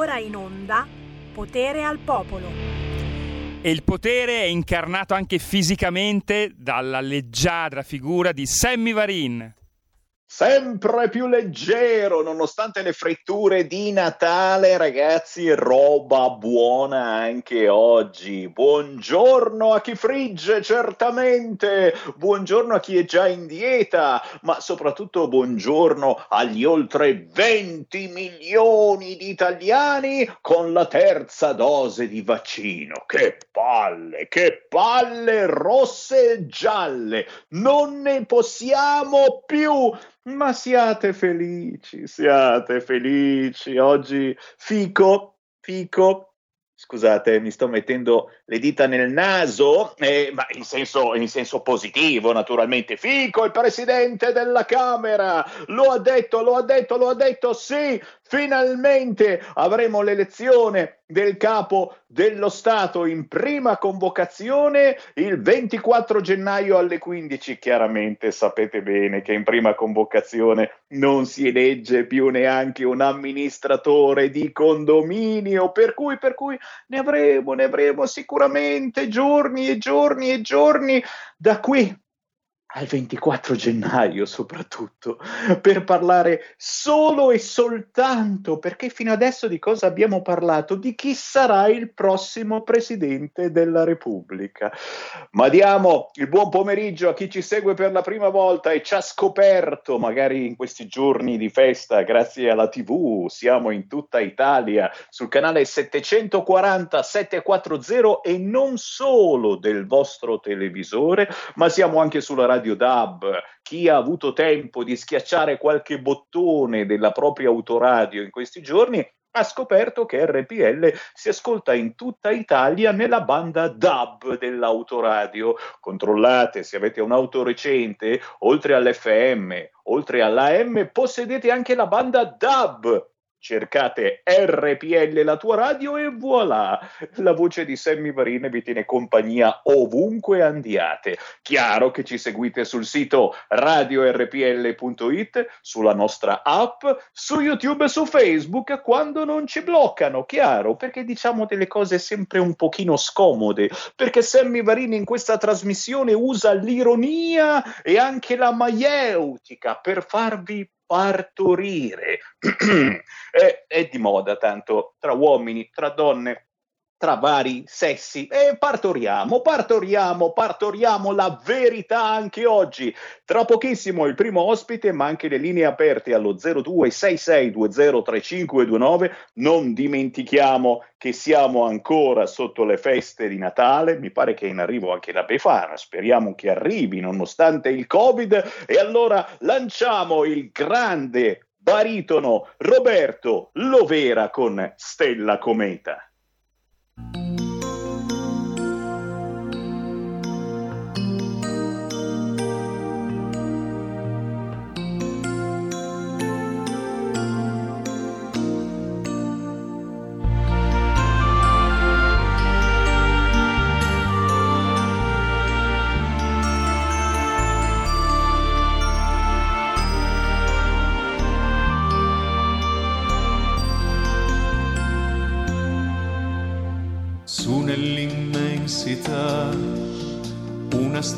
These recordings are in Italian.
ora in onda Potere al Popolo. E il potere è incarnato anche fisicamente dalla leggiadra figura di Sammy Varin. Sempre più leggero, nonostante le fritture di Natale, ragazzi, roba buona anche oggi. Buongiorno a chi frigge, certamente. Buongiorno a chi è già in dieta, ma soprattutto buongiorno agli oltre 20 milioni di italiani con la terza dose di vaccino. Che palle, che palle rosse e gialle. Non ne possiamo più. Ma siate felici, siate felici. Oggi Fico, Fico, scusate, mi sto mettendo le dita nel naso, eh, ma in senso, in senso, positivo naturalmente. Fico, il presidente della Camera, lo ha detto, lo ha detto, lo ha detto, sì, finalmente avremo l'elezione del capo dello Stato in prima convocazione il 24 gennaio alle 15. Chiaramente sapete bene che in prima convocazione non si elegge più neanche un amministratore di condominio, per cui, per cui ne avremo, ne avremo sicuramente giorni e giorni e giorni da qui al 24 gennaio soprattutto, per parlare solo e soltanto, perché fino adesso di cosa abbiamo parlato? Di chi sarà il prossimo Presidente della Repubblica. Ma diamo il buon pomeriggio a chi ci segue per la prima volta e ci ha scoperto, magari in questi giorni di festa, grazie alla TV, siamo in tutta Italia, sul canale 740 740 e non solo del vostro televisore, ma siamo anche sulla radio Radio DAB, chi ha avuto tempo di schiacciare qualche bottone della propria autoradio in questi giorni ha scoperto che RPL si ascolta in tutta Italia nella banda DAB dell'autoradio. Controllate se avete un'auto recente, oltre all'FM, oltre all'AM, possedete anche la banda DAB cercate RPL la tua radio e voilà, la voce di Sammy Varine vi tiene compagnia ovunque andiate. Chiaro che ci seguite sul sito radiorpl.it, sulla nostra app, su YouTube e su Facebook quando non ci bloccano, chiaro, perché diciamo delle cose sempre un pochino scomode, perché Sammy Varine in questa trasmissione usa l'ironia e anche la maieutica per farvi partorire. è, è di moda tanto tra uomini, tra donne, tra vari sessi e partoriamo, partoriamo, partoriamo la verità anche oggi. Tra pochissimo il primo ospite, ma anche le linee aperte allo 0266203529. Non dimentichiamo che siamo ancora sotto le feste di Natale, mi pare che in arrivo anche la Befana, speriamo che arrivi nonostante il Covid e allora lanciamo il grande baritono Roberto Lovera con Stella Cometa. Thank you.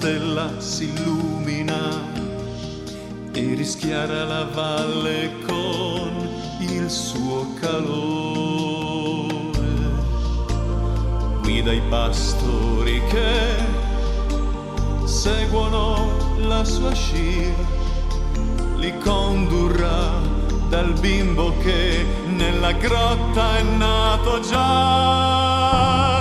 Stella si illumina e rischiara la valle con il suo calore. Guida i pastori che seguono la sua scia, li condurrà dal bimbo che nella grotta è nato già.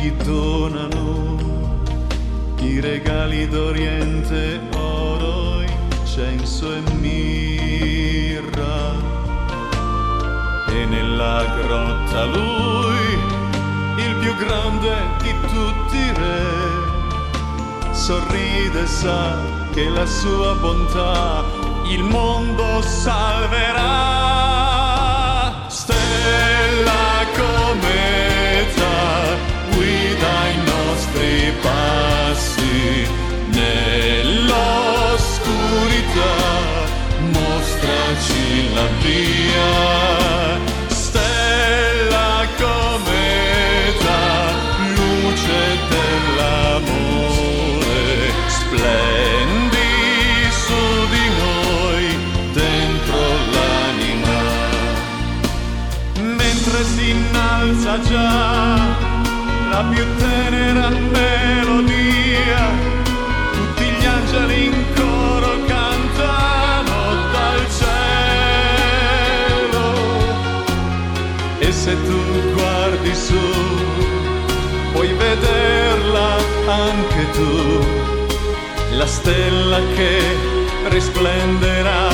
Gli donano i regali d'Oriente, oro, incenso e nella grotta lui, il più grande di tutti i re, sorride e sa che la sua bontà il mondo salverà. Stella cometa, guida i nostri passi nell'oscurità, mostraci la via. Tu, la stella che risplenderà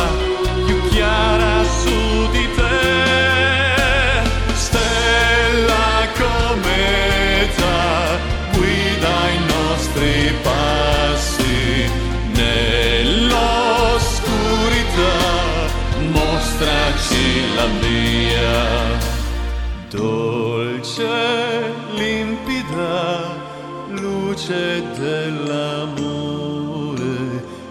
più chiara su di te. Stella cometa, guida i nostri passi nell'oscurità, mostraci la via. Dolce, luce dell'amore,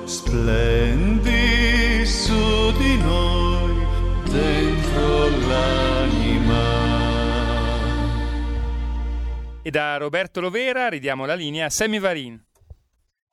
splendi su di noi, dentro l'anima. E da Roberto Lovera ridiamo la linea a Sammy Varin.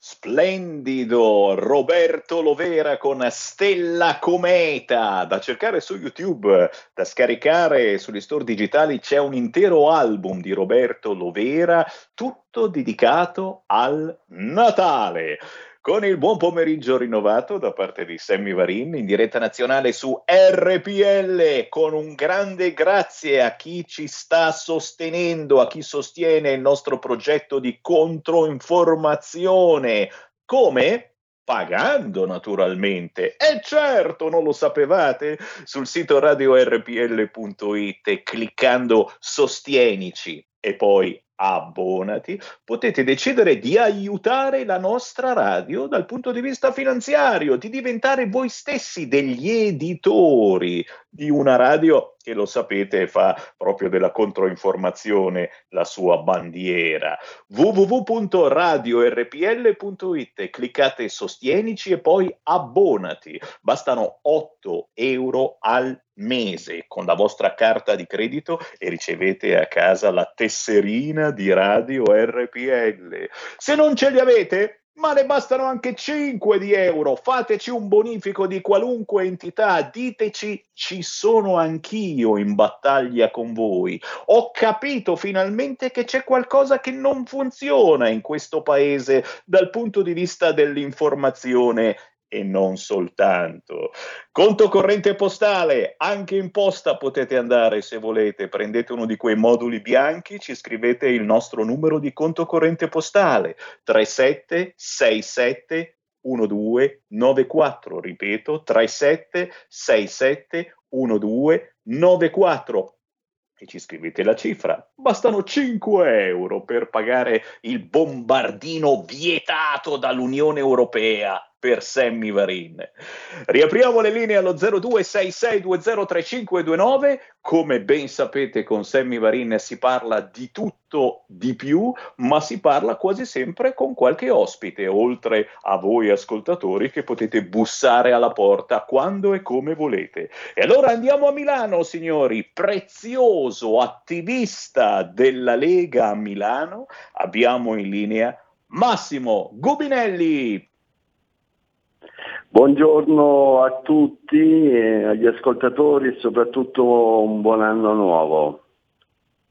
Splendido Roberto Lovera con Stella Cometa da cercare su YouTube, da scaricare sugli store digitali. C'è un intero album di Roberto Lovera, tutto dedicato al Natale. Con il buon pomeriggio rinnovato da parte di Sammy Varin in diretta nazionale su RPL, con un grande grazie a chi ci sta sostenendo, a chi sostiene il nostro progetto di controinformazione. Come? Pagando naturalmente. E certo, non lo sapevate? Sul sito radiorpl.it, cliccando Sostienici e poi abbonati, potete decidere di aiutare la nostra radio dal punto di vista finanziario, di diventare voi stessi degli editori di una radio che lo sapete fa proprio della controinformazione la sua bandiera. www.radiorpl.it, cliccate sostienici e poi abbonati. Bastano 8 euro al mese con la vostra carta di credito e ricevete a casa la tesserina di Radio RPL. Se non ce li avete, ma ne bastano anche 5 di euro. Fateci un bonifico di qualunque entità, diteci ci sono anch'io in battaglia con voi. Ho capito finalmente che c'è qualcosa che non funziona in questo paese dal punto di vista dell'informazione e non soltanto. Conto corrente postale, anche in posta potete andare se volete, prendete uno di quei moduli bianchi, ci scrivete il nostro numero di conto corrente postale 3767 1294, ripeto 3767 1294 e ci scrivete la cifra. Bastano 5 euro per pagare il bombardino vietato dall'Unione Europea per Sammy Varin. Riapriamo le linee allo 0266203529. Come ben sapete, con Sammy Varin si parla di tutto di più, ma si parla quasi sempre con qualche ospite, oltre a voi ascoltatori che potete bussare alla porta quando e come volete. E allora andiamo a Milano, signori, prezioso attivista della Lega a Milano, abbiamo in linea Massimo Gubinelli. Buongiorno a tutti, eh, agli ascoltatori e soprattutto un buon anno nuovo.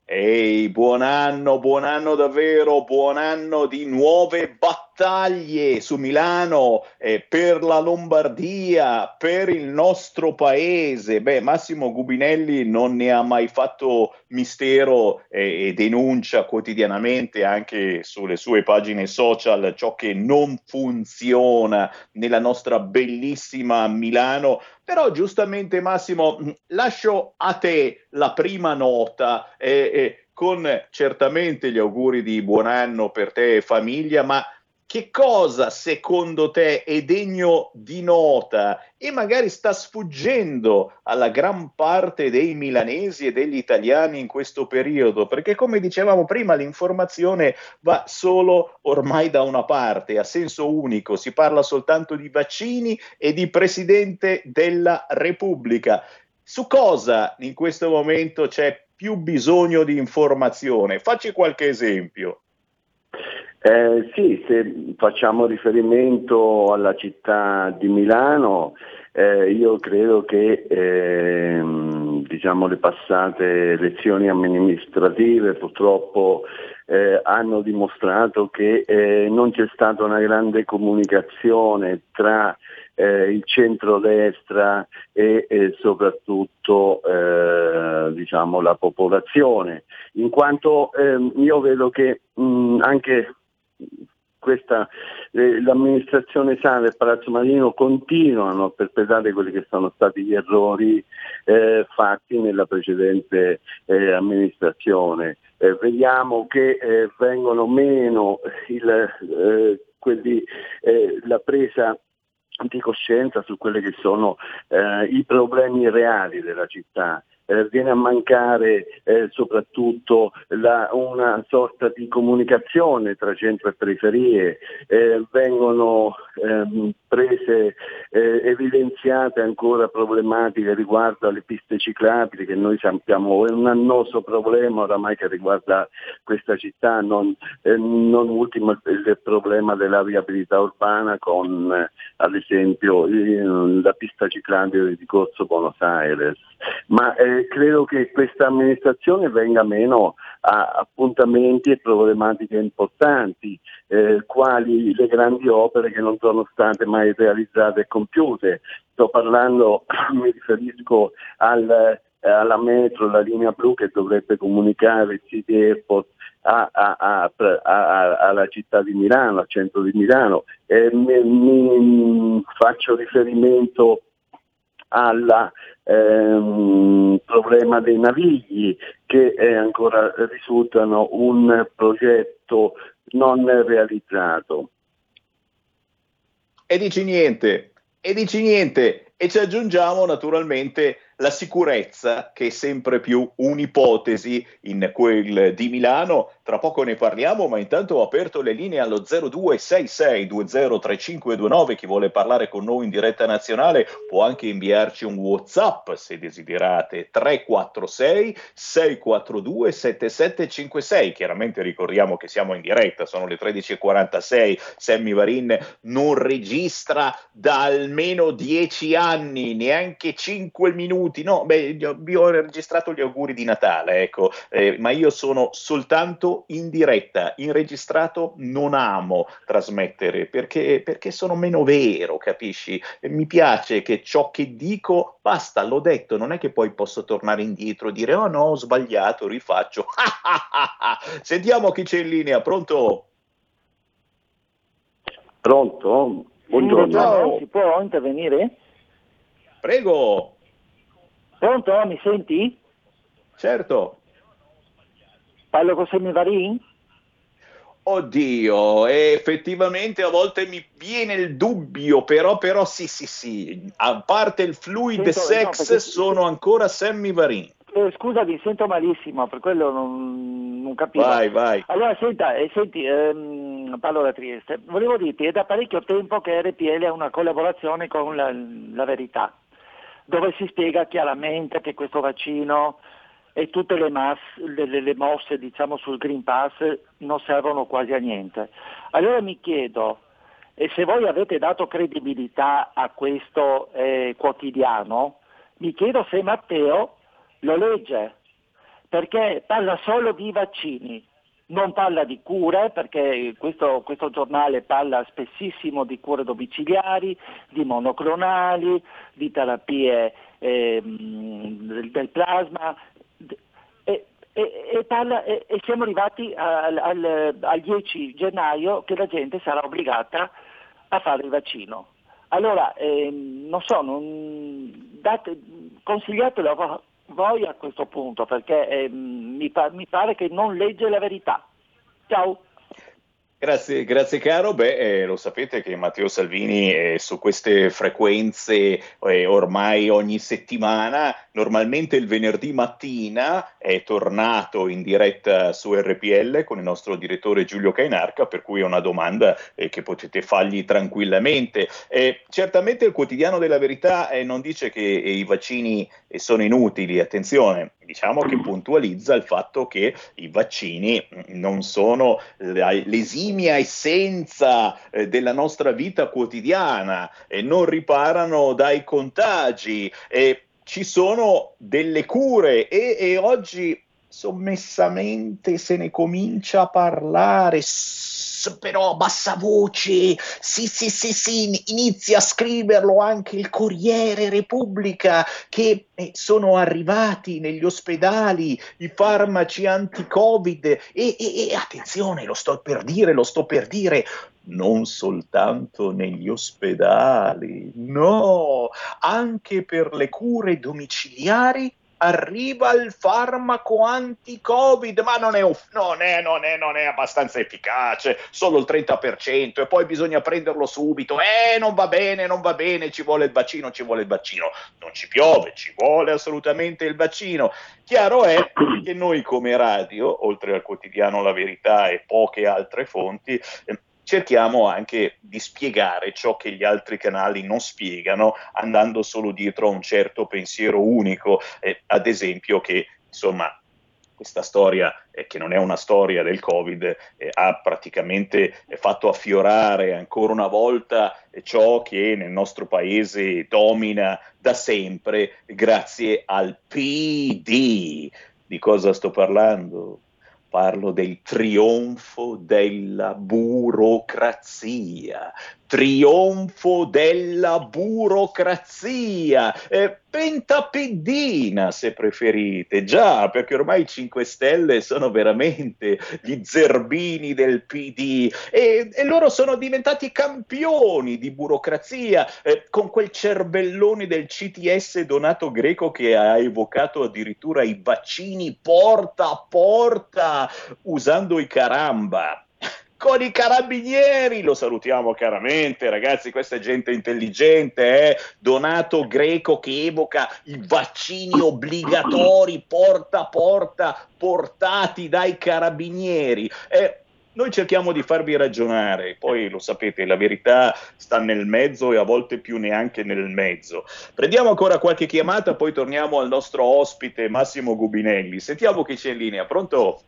Ehi, buon anno, buon anno davvero, buon anno di nuove battaglie battaglie su Milano, eh, per la Lombardia, per il nostro paese. Beh, Massimo Gubinelli non ne ha mai fatto mistero eh, e denuncia quotidianamente anche sulle sue pagine social ciò che non funziona nella nostra bellissima Milano. Però giustamente Massimo, lascio a te la prima nota. Eh, eh, con certamente gli auguri di buon anno per te e famiglia, ma che cosa secondo te è degno di nota e magari sta sfuggendo alla gran parte dei milanesi e degli italiani in questo periodo? Perché come dicevamo prima l'informazione va solo ormai da una parte, a senso unico, si parla soltanto di vaccini e di Presidente della Repubblica. Su cosa in questo momento c'è più bisogno di informazione. Facci qualche esempio. Eh, sì, se facciamo riferimento alla città di Milano, eh, io credo che eh, diciamo, le passate elezioni amministrative purtroppo eh, hanno dimostrato che eh, non c'è stata una grande comunicazione tra eh, il centrodestra e, e soprattutto eh, diciamo, la popolazione, in quanto ehm, io vedo che mh, anche questa, eh, l'amministrazione Sala e Palazzo Marino continuano a perpetrare quelli che sono stati gli errori eh, fatti nella precedente eh, amministrazione. Eh, vediamo che eh, vengono meno il, eh, quelli, la presa di coscienza su quelli che sono i problemi reali della città eh, viene a mancare eh, soprattutto la, una sorta di comunicazione tra centro e periferie, eh, vengono ehm, prese, eh, evidenziate ancora problematiche riguardo alle piste ciclabili che noi sappiamo è un annoso problema oramai che riguarda questa città, non, eh, non ultimo il, problema della viabilità urbana con ad esempio la pista ciclabile di Corso Buenos Aires. Ma eh, credo che questa amministrazione venga meno a appuntamenti e problematiche importanti, eh, quali le grandi opere che non sono state mai realizzate e compiute. Sto parlando, mi riferisco al, alla metro, la linea blu che dovrebbe comunicare il City Airport a, a, a, alla città di Milano, al centro di Milano. Eh, mi, mi faccio riferimento al ehm, problema dei navigli che eh, ancora risultano un progetto non realizzato. E dici niente, e dici niente, e ci aggiungiamo naturalmente la sicurezza che è sempre più un'ipotesi in quel di Milano. Tra poco ne parliamo, ma intanto ho aperto le linee allo 0266203529. Chi vuole parlare con noi in diretta nazionale può anche inviarci un WhatsApp se desiderate 346 642 7756. Chiaramente ricordiamo che siamo in diretta, sono le 13:46. Sammy Varin non registra da almeno 10 anni, neanche 5 minuti no, beh, vi ho registrato gli auguri di Natale, ecco, eh, ma io sono soltanto in diretta, in registrato non amo trasmettere perché, perché sono meno vero, capisci? E mi piace che ciò che dico, basta, l'ho detto, non è che poi posso tornare indietro e dire oh no, ho sbagliato, rifaccio. Sentiamo chi c'è in linea, pronto? Pronto? Buongiorno, si può intervenire? Prego. Pronto? Mi senti? Certo. Parlo con Semivarin? Oddio, effettivamente a volte mi viene il dubbio, però, però sì, sì, sì, a parte il fluid sento, sex no, perché... sono ancora Sammy Varin. Eh, scusa, vi sento malissimo, per quello non, non capivo. Vai, vai. Allora, senta, eh, senti, ehm, parlo da Trieste. Volevo dirti, è da parecchio tempo che RPL ha una collaborazione con la, la Verità dove si spiega chiaramente che questo vaccino e tutte le, mass, le, le mosse diciamo, sul Green Pass non servono quasi a niente. Allora mi chiedo, e se voi avete dato credibilità a questo eh, quotidiano, mi chiedo se Matteo lo legge, perché parla solo di vaccini, non parla di cure, perché questo, questo, giornale parla spessissimo di cure domiciliari, di monoclonali, di terapie eh, del, plasma. E, e, e, parla, e siamo arrivati al, al, al 10 gennaio che la gente sarà obbligata a fare il vaccino. Allora, eh, non so, non, date, consigliatelo voi a questo punto perché eh, mi, pa- mi pare che non legge la verità. Ciao. Grazie, grazie caro. Beh, eh, lo sapete che Matteo Salvini eh, su queste frequenze eh, ormai ogni settimana, normalmente il venerdì mattina è tornato in diretta su RPL con il nostro direttore Giulio Cainarca, per cui è una domanda eh, che potete fargli tranquillamente. Eh, certamente il quotidiano della verità eh, non dice che i vaccini sono inutili, attenzione, diciamo che puntualizza il fatto che i vaccini non sono l'esimia essenza eh, della nostra vita quotidiana e non riparano dai contagi. E ci sono delle cure e, e oggi sommessamente se ne comincia a parlare però bassa voce, sì, sì, sì, sì, inizia a scriverlo anche il Corriere Repubblica che eh, sono arrivati negli ospedali i farmaci anti-Covid e, e, e attenzione, lo sto per dire, lo sto per dire, non soltanto negli ospedali, no, anche per le cure domiciliari arriva il farmaco anti-Covid, ma non è, non, è, non, è, non è, abbastanza efficace, solo il 30%, e poi bisogna prenderlo subito, eh, non va bene, non va bene, ci vuole il vaccino, ci vuole il vaccino. Non ci piove, ci vuole assolutamente il vaccino. Chiaro è che noi come radio, oltre al quotidiano La Verità e poche altre fonti, eh, cerchiamo anche di spiegare ciò che gli altri canali non spiegano, andando solo dietro a un certo pensiero unico, eh, ad esempio che insomma questa storia, eh, che non è una storia del Covid, eh, ha praticamente fatto affiorare ancora una volta ciò che nel nostro paese domina da sempre grazie al PD. Di cosa sto parlando? Parlo del trionfo della burocrazia, trionfo della burocrazia, eh, pentapeddina se preferite, già perché ormai i 5 Stelle sono veramente gli zerbini del PD e, e loro sono diventati campioni di burocrazia eh, con quel cervellone del CTS Donato Greco che ha evocato addirittura i vaccini porta a porta usando i caramba con i carabinieri, lo salutiamo chiaramente, ragazzi, questa è gente intelligente, eh? Donato Greco che evoca i vaccini obbligatori porta a porta portati dai carabinieri. Eh, noi cerchiamo di farvi ragionare, poi lo sapete, la verità sta nel mezzo e a volte più neanche nel mezzo. Prendiamo ancora qualche chiamata, poi torniamo al nostro ospite Massimo Gubinelli. Sentiamo chi c'è in linea, pronto?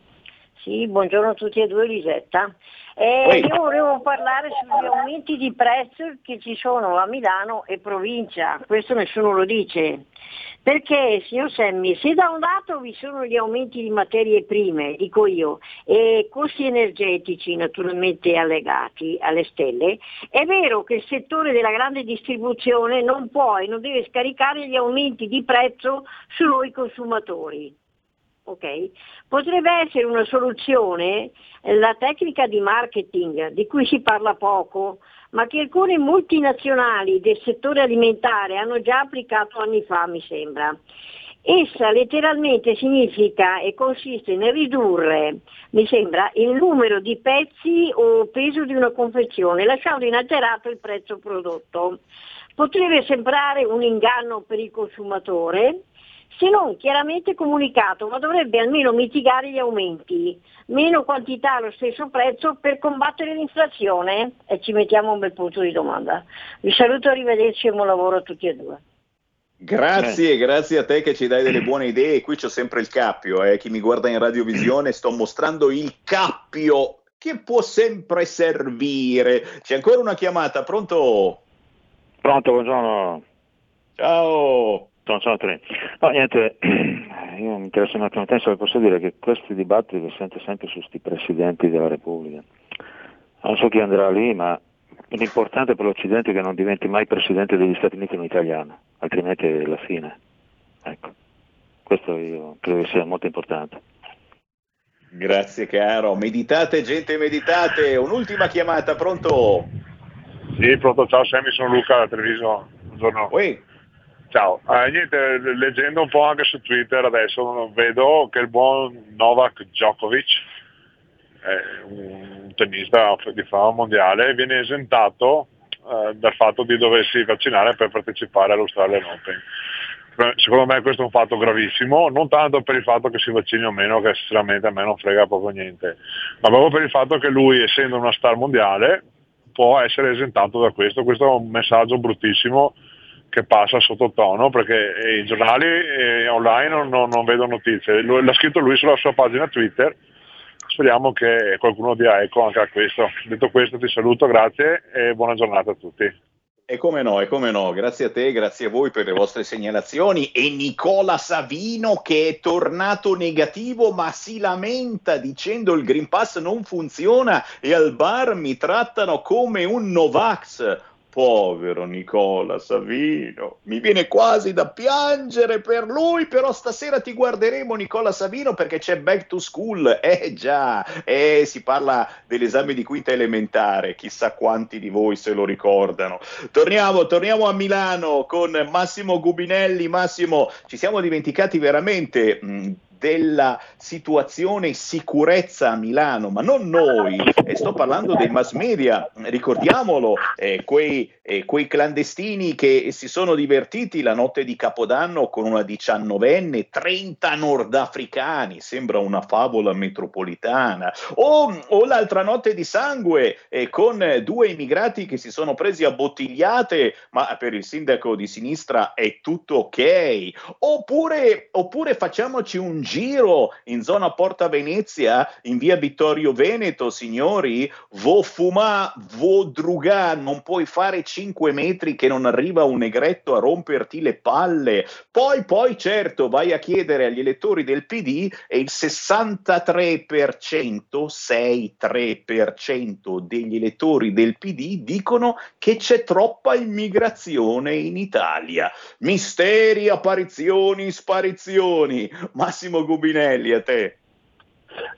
Sì, buongiorno a tutti e due, Lisetta. Eh, io volevo parlare sugli aumenti di prezzo che ci sono a Milano e provincia, questo nessuno lo dice. Perché, signor Semmi, se da un lato vi sono gli aumenti di materie prime, dico io, e costi energetici naturalmente allegati alle stelle, è vero che il settore della grande distribuzione non può e non deve scaricare gli aumenti di prezzo su noi consumatori. Okay? Potrebbe essere una soluzione eh, la tecnica di marketing di cui si parla poco, ma che alcune multinazionali del settore alimentare hanno già applicato anni fa, mi sembra. Essa letteralmente significa e consiste nel ridurre, mi sembra, il numero di pezzi o peso di una confezione, lasciando inalterato il prezzo prodotto. Potrebbe sembrare un inganno per il consumatore, se non chiaramente comunicato, ma dovrebbe almeno mitigare gli aumenti, meno quantità allo stesso prezzo per combattere l'inflazione e ci mettiamo un bel punto di domanda. Vi saluto, arrivederci e buon lavoro a tutti e due. Grazie, grazie a te che ci dai delle buone idee. Qui c'ho sempre il cappio, eh. chi mi guarda in radiovisione sto mostrando il cappio che può sempre servire. C'è ancora una chiamata, pronto? Pronto, buongiorno. Ciao. Sono, sono tre. No, niente, io mi interessa un attimo tempo, posso dire che questi dibattiti li sento sempre su questi presidenti della Repubblica. Non so chi andrà lì, ma l'importante per l'Occidente è che non diventi mai presidente degli Stati Uniti un italiano, altrimenti è la fine. Ecco, questo io credo che sia molto importante. Grazie caro, meditate gente, meditate. Un'ultima chiamata, pronto? Sì, pronto, ciao Sammy, sono Luca da Treviso. Buongiorno. Oi. Ciao, eh, niente, leggendo un po' anche su Twitter adesso vedo che il buon Novak Djokovic, un tennista di fama mondiale, viene esentato eh, dal fatto di doversi vaccinare per partecipare all'Australian Open. Secondo me questo è un fatto gravissimo, non tanto per il fatto che si vaccini o meno, che sinceramente a me non frega proprio niente, ma proprio per il fatto che lui, essendo una star mondiale, può essere esentato da questo. Questo è un messaggio bruttissimo che passa sottotono perché i giornali eh, online non, non, vedono notizie. L'ha scritto lui sulla sua pagina Twitter. Speriamo che qualcuno dia eco anche a questo. Detto questo ti saluto, grazie e buona giornata a tutti. E come no, e come no, grazie a te, grazie a voi per le vostre segnalazioni e Nicola Savino che è tornato negativo ma si lamenta dicendo il Green Pass non funziona e al bar mi trattano come un Novax. Povero Nicola Savino, mi viene quasi da piangere per lui, però stasera ti guarderemo Nicola Savino perché c'è Back to School, eh già, eh, si parla dell'esame di quinta elementare, chissà quanti di voi se lo ricordano. Torniamo, torniamo a Milano con Massimo Gubinelli, Massimo, ci siamo dimenticati veramente... Mh, della situazione sicurezza a Milano, ma non noi, eh, sto parlando dei mass media, ricordiamolo, eh, quei, eh, quei, clandestini che si sono divertiti la notte di Capodanno con una diciannovenne, 30 nordafricani, sembra una favola metropolitana, o, o l'altra notte di sangue eh, con due immigrati che si sono presi a bottigliate, ma per il sindaco di sinistra è tutto ok, oppure, oppure facciamoci un giro giro in zona Porta Venezia, in via Vittorio Veneto, signori, vo fumà, vo drugà, non puoi fare 5 metri che non arriva un negretto a romperti le palle. Poi, poi, certo, vai a chiedere agli elettori del PD e il 63%, 6-3% degli elettori del PD dicono che c'è troppa immigrazione in Italia. Misteri, apparizioni, sparizioni. Massimo Gubinelli, a te.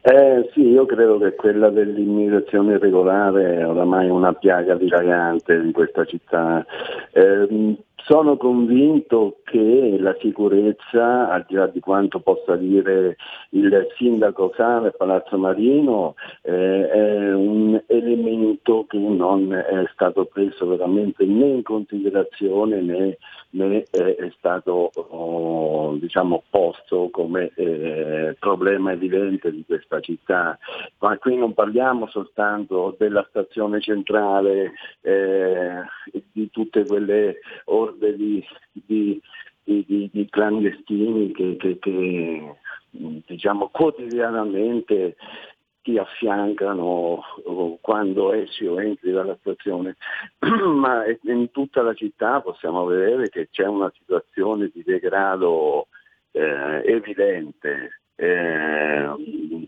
Eh, sì, io credo che quella dell'immigrazione irregolare è oramai una piaga dilagante di questa città. Eh, sono convinto che la sicurezza, al di là di quanto possa dire il sindaco Sale Palazzo Marino, eh, è un elemento che non è stato preso veramente né in considerazione né, né è stato oh, diciamo, posto come eh, problema evidente di questa città. Ma qui non parliamo soltanto della stazione centrale, eh, di tutte quelle orde di, di, di, di clandestini che, che, che diciamo, quotidianamente ti affiancano quando esci o entri dalla stazione, ma in tutta la città possiamo vedere che c'è una situazione di degrado eh, evidente, eh,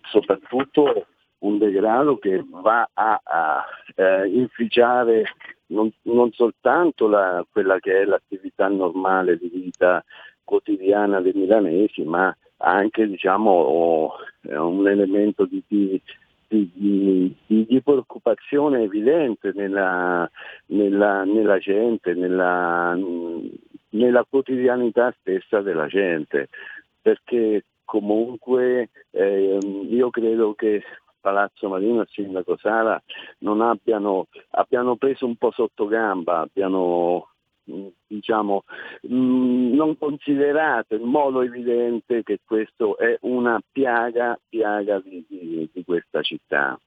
soprattutto un degrado che va a, a eh, inficiare non, non soltanto la, quella che è l'attività normale di vita quotidiana dei milanesi, ma anche diciamo, un elemento di, di, di, di, preoccupazione evidente nella, nella, nella gente, nella, nella, quotidianità stessa della gente, perché comunque eh, io credo che Palazzo Marino e sindaco Sala non abbiano, abbiano preso un po' sotto gamba, abbiano mm, diciamo, mm, non considerato in modo evidente che questo è una piaga, piaga di, di, di questa città.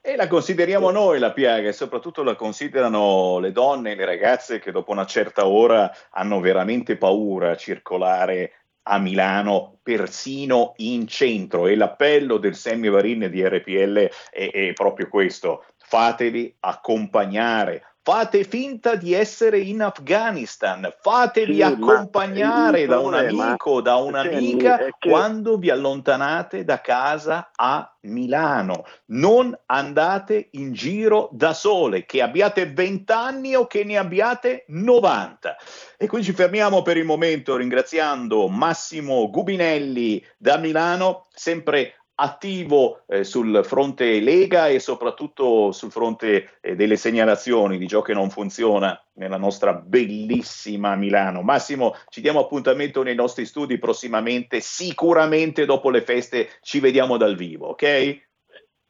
E la consideriamo noi la piaga e soprattutto la considerano le donne e le ragazze che dopo una certa ora hanno veramente paura a circolare a Milano, persino in centro. E l'appello del Sammy Varin di RPL è, è proprio questo. Fatevi accompagnare, fate finta di essere in Afghanistan, fatevi Sì, accompagnare da un amico, da un'amica che- quando vi allontanate da casa a Milano. Non andate in giro da sole, che abbiate 20 anni o che ne abbiate 90. E qui ci fermiamo per il momento ringraziando Massimo Gubinelli da Milano, sempre attivo eh, sul fronte Lega e soprattutto sul fronte eh, delle segnalazioni di ciò che non funziona nella nostra bellissima Milano. Massimo, ci diamo appuntamento nei nostri studi prossimamente, sicuramente dopo le feste ci vediamo dal vivo, ok?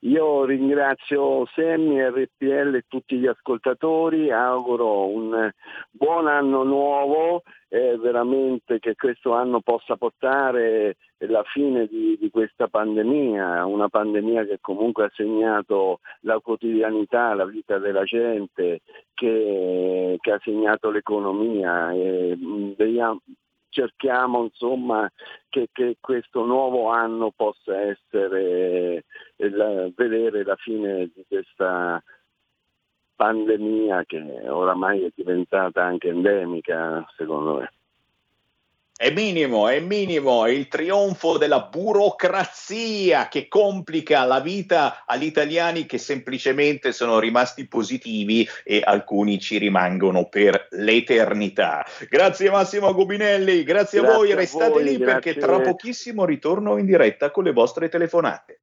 Io ringrazio Semmi, RPL e tutti gli ascoltatori, auguro un buon anno nuovo, eh, veramente che questo anno possa portare la fine di, di questa pandemia, una pandemia che comunque ha segnato la quotidianità, la vita della gente, che, che ha segnato l'economia. E, mh, vediamo- cerchiamo insomma che, che questo nuovo anno possa essere la- vedere la fine di questa pandemia che oramai è diventata anche endemica secondo me. È minimo, è minimo, è il trionfo della burocrazia che complica la vita agli italiani che semplicemente sono rimasti positivi e alcuni ci rimangono per l'eternità. Grazie Massimo Gubinelli, grazie, a Grazie voi, a restate voi, lì perché tra pochissimo ritorno in diretta con le vostre telefonate.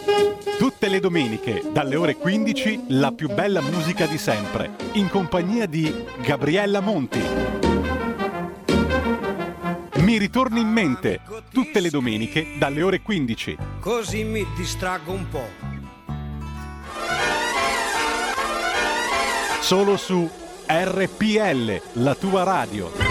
Tutte le domeniche, dalle ore 15, la più bella musica di sempre, in compagnia di Gabriella Monti. Mi ritorni in mente, tutte le domeniche, dalle ore 15. Così mi distraggo un po'. Solo su RPL, la tua radio.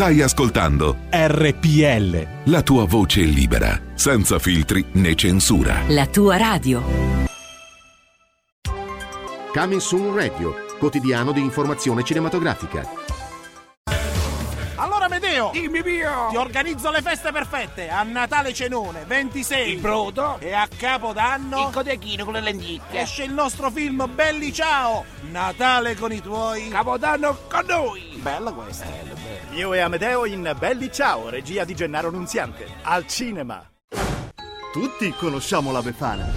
Stai ascoltando RPL. la tua voce libera, senza filtri né censura. La tua radio. Coming Soon Radio, quotidiano di informazione cinematografica. Dimmi mio, ti organizzo le feste perfette, a Natale cenone, 26. Il brodo? E a Capodanno Il codechino con le lenticchie. esce il nostro film Belli Ciao, Natale con i tuoi. Capodanno con noi. Bella questa. Io e Amedeo in Belli Ciao, regia di Gennaro Nunziante, al cinema. Tutti conosciamo la Befana,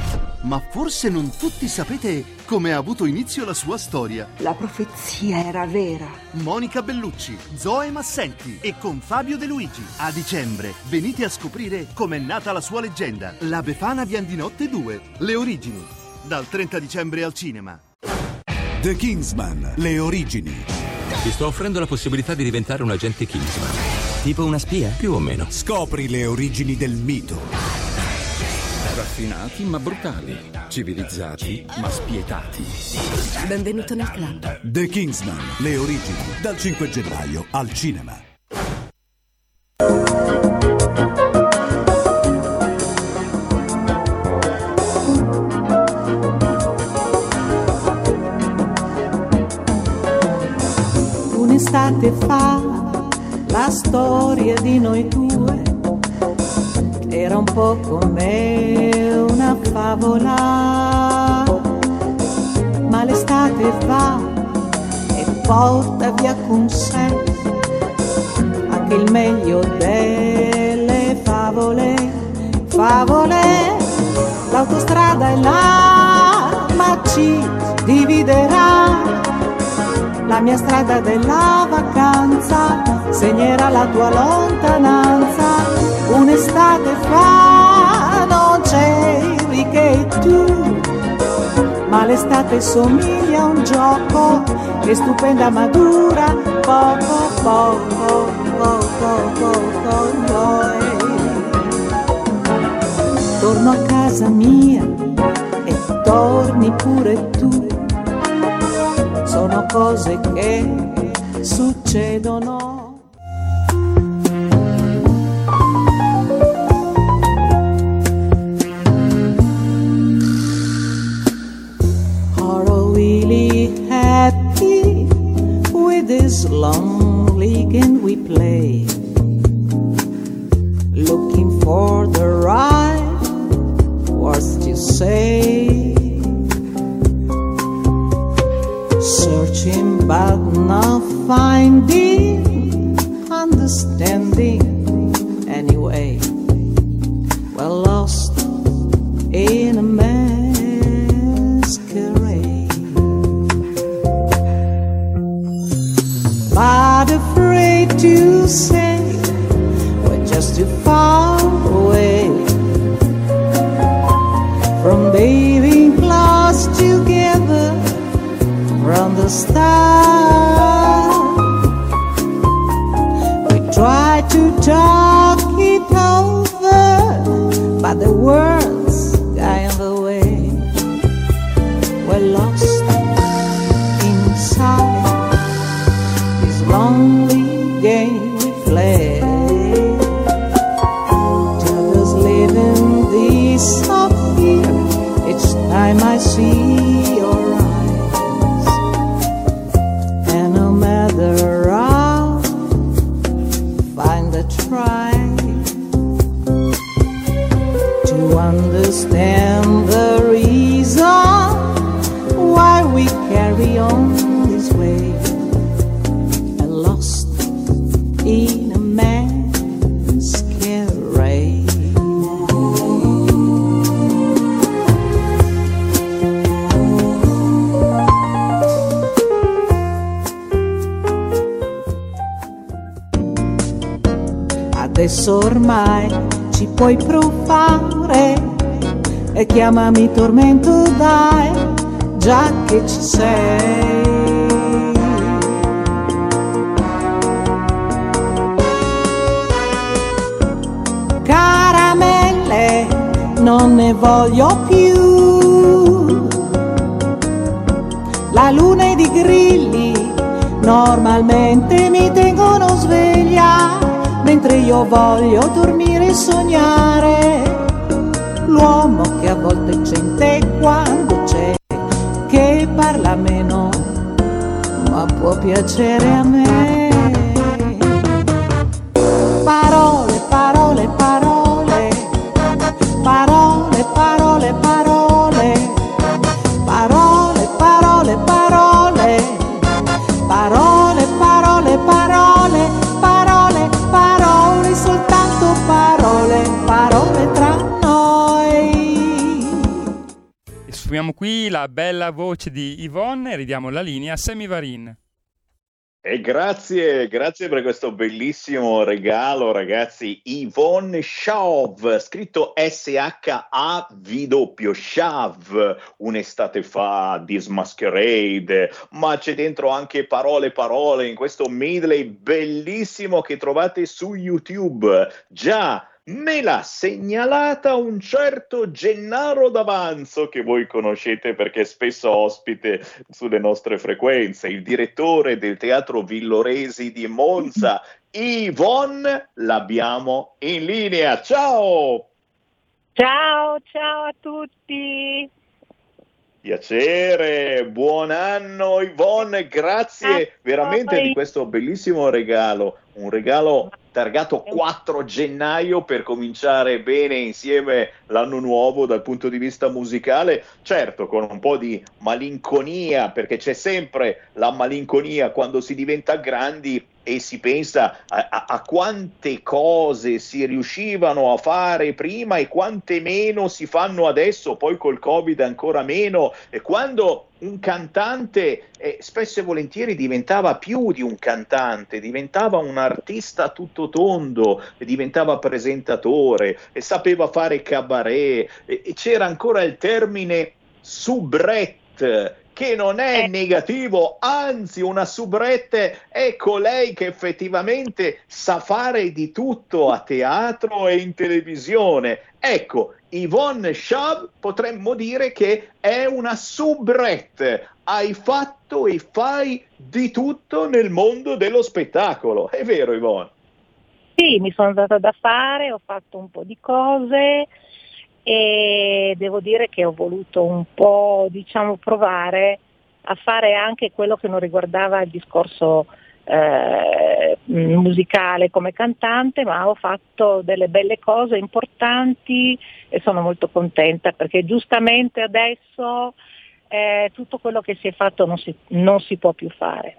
ma forse non tutti sapete come ha avuto inizio la sua storia. La profezia era vera. Monica Bellucci, Zoe Massenti e con Fabio De Luigi. A dicembre venite a scoprire com'è nata la sua leggenda. La Befana Biandinotte 2, le origini. Dal 30 dicembre al cinema. The Kingsman, le origini. Ti sto offrendo la possibilità di diventare un agente Kingsman. Tipo una spia? Più o meno. Scopri le origini del mito. Raffinati ma brutali. Civilizzati ma spietati. Benvenuto nel club. The Kingsman, le origini. Dal 5 gennaio al cinema. Un'estate fa la storia di noi due era un po' come una favola, ma l'estate va e porta via con sé anche il meglio delle favole, favole, l'autostrada è là, ma ci dividerà. La mia strada della vacanza segnerà la tua lontananza un'estate fa non c'eri che tu, ma l'estate somiglia a un gioco che stupenda ma dura poco poco poco poco noi. Torno a casa mia e torni pure tu, sono cose che succedono. the world. Tormento dai, già che ci sei. Caramelle non ne voglio più. La luna ed i grilli normalmente mi tengono sveglia mentre io voglio dormire e sognare l'uomo che a volte c'è quando c'è che parla meno ma può piacere a me la bella voce di Yvonne e ridiamo la linea a Sammy Varin. E grazie, grazie per questo bellissimo regalo, ragazzi. Yvonne Shav, scritto S-H-A-V, Shav, un'estate fa, This Masquerade, ma c'è dentro anche parole parole in questo medley bellissimo che trovate su YouTube. Già, me l'ha segnalata un certo Gennaro D'Avanzo che voi conoscete perché è spesso ospite sulle nostre frequenze, il direttore del teatro Villoresi di Monza. Yvonne, l'abbiamo in linea. Ciao! Ciao, ciao a tutti. Piacere, buon anno Yvonne, grazie veramente di questo bellissimo regalo, un regalo targato 4 gennaio per cominciare bene insieme l'anno nuovo dal punto di vista musicale, certo con un po' di malinconia, perché c'è sempre la malinconia quando si diventa grandi e si pensa a, a- a quante cose si riuscivano a fare prima e quante meno si fanno adesso, poi col Covid ancora meno, e quando un cantante eh, spesso e volentieri diventava più di un cantante, diventava un artista tutto tondo, diventava presentatore, sapeva fare cabaret, e, e c'era ancora il termine soubrette che non è negativo, anzi una soubrette è colei che effettivamente sa fare di tutto a teatro e in televisione. Ecco, Yvonne Schaub potremmo dire che è una soubrette, hai fatto e fai di tutto nel mondo dello spettacolo, è vero Yvonne? Sì, mi sono data da fare, ho fatto un po' di cose e devo dire che ho voluto un po' diciamo provare a fare anche quello che non riguardava il discorso eh, musicale come cantante, ma ho fatto delle belle cose importanti e sono molto contenta perché giustamente adesso eh, tutto quello che si è fatto non si, non si può più fare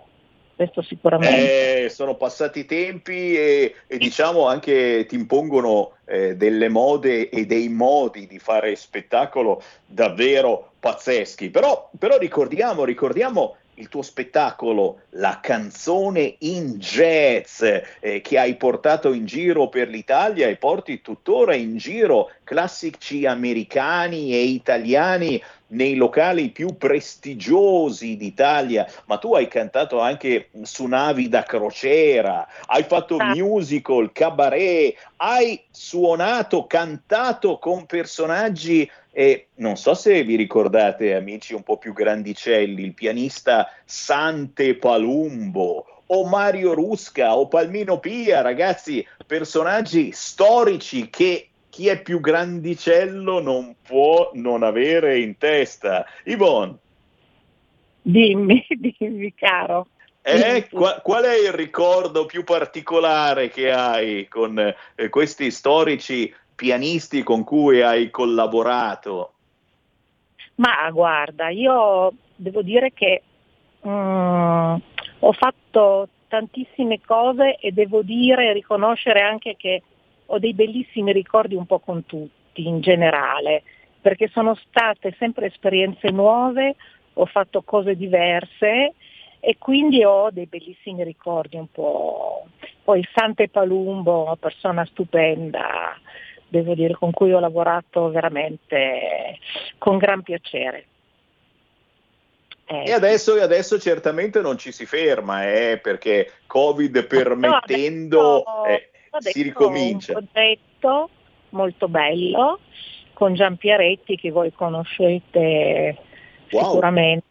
questo sicuramente. Eh, sono passati i tempi e, e, diciamo anche ti impongono eh, delle mode e dei modi di fare spettacolo davvero pazzeschi. Però, però ricordiamo, ricordiamo il tuo spettacolo, la canzone in jazz eh, che hai portato in giro per l'Italia e porti tuttora in giro classici americani e italiani nei locali più prestigiosi d'Italia, ma tu hai cantato anche su navi da crociera, hai fatto ah. musical, cabaret, hai suonato, cantato con personaggi e non so se vi ricordate, amici un po' più grandicelli, il pianista Sante Palumbo o Mario Rusca o Palmino Pia, ragazzi, personaggi storici che chi è più grandicello non può non avere in testa. Ivon. Dimmi, dimmi caro. Eh, qual, qual, è il ricordo più particolare che hai con eh, questi storici pianisti con cui hai collaborato? Ma guarda, io devo dire che um, ho fatto tantissime cose e devo dire e riconoscere anche che ho dei bellissimi ricordi un po' con tutti in generale, perché sono state sempre esperienze nuove, ho fatto cose diverse e quindi ho dei bellissimi ricordi un po'. Poi Sante Palumbo, una persona stupenda, devo dire, con cui ho lavorato veramente con gran piacere. Eh, e, adesso, e, adesso, certamente non ci si ferma, eh, perché Covid permettendo no, eh, si ricomincia. Un progetto molto bello con Gian Pieretti che voi conoscete wow. sicuramente,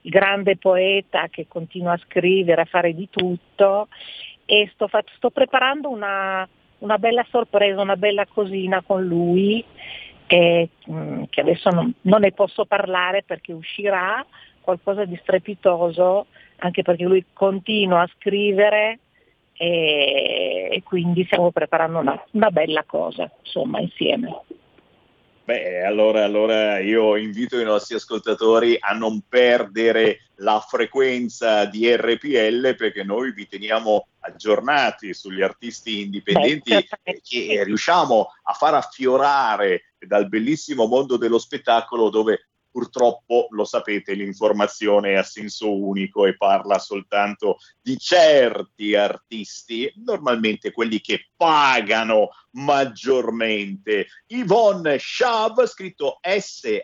grande poeta che continua a scrivere, a fare di tutto e sto, sto preparando una, una bella sorpresa, una bella cosina con lui, eh, che adesso non, non, ne posso parlare perché uscirà qualcosa di strepitoso, anche perché lui continua a scrivere e, e quindi stiamo preparando una, una bella cosa, insomma, insieme. Beh, allora, allora, io invito i nostri ascoltatori a non perdere la frequenza di RPL perché noi vi teniamo aggiornati sugli artisti indipendenti Beh, che riusciamo a far affiorare dal bellissimo mondo dello spettacolo dove purtroppo lo sapete, l'informazione è a senso unico e parla soltanto di certi artisti, normalmente quelli che pagano maggiormente. Yvonne Shav, scritto S-H-A-V-W.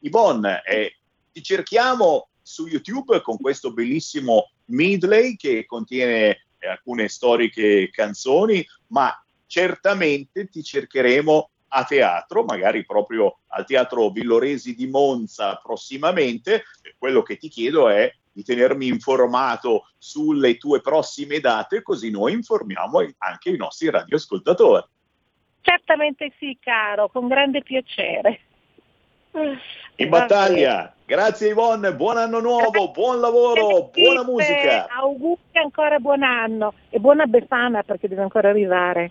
Yvonne, eh, ti cerchiamo su YouTube con questo bellissimo medley che contiene eh, alcune storiche canzoni, ma certamente ti cercheremo a teatro, magari proprio al Teatro Villoresi di Monza prossimamente. Quello che ti chiedo è di tenermi informato sulle tue prossime date, così noi informiamo anche i nostri radioascoltatori. Certamente sì, caro, con grande piacere. In battaglia, grazie Yvonne, buon anno nuovo, buon lavoro, buona musica. Auguri ancora buon anno e buona Befana perché deve ancora arrivare.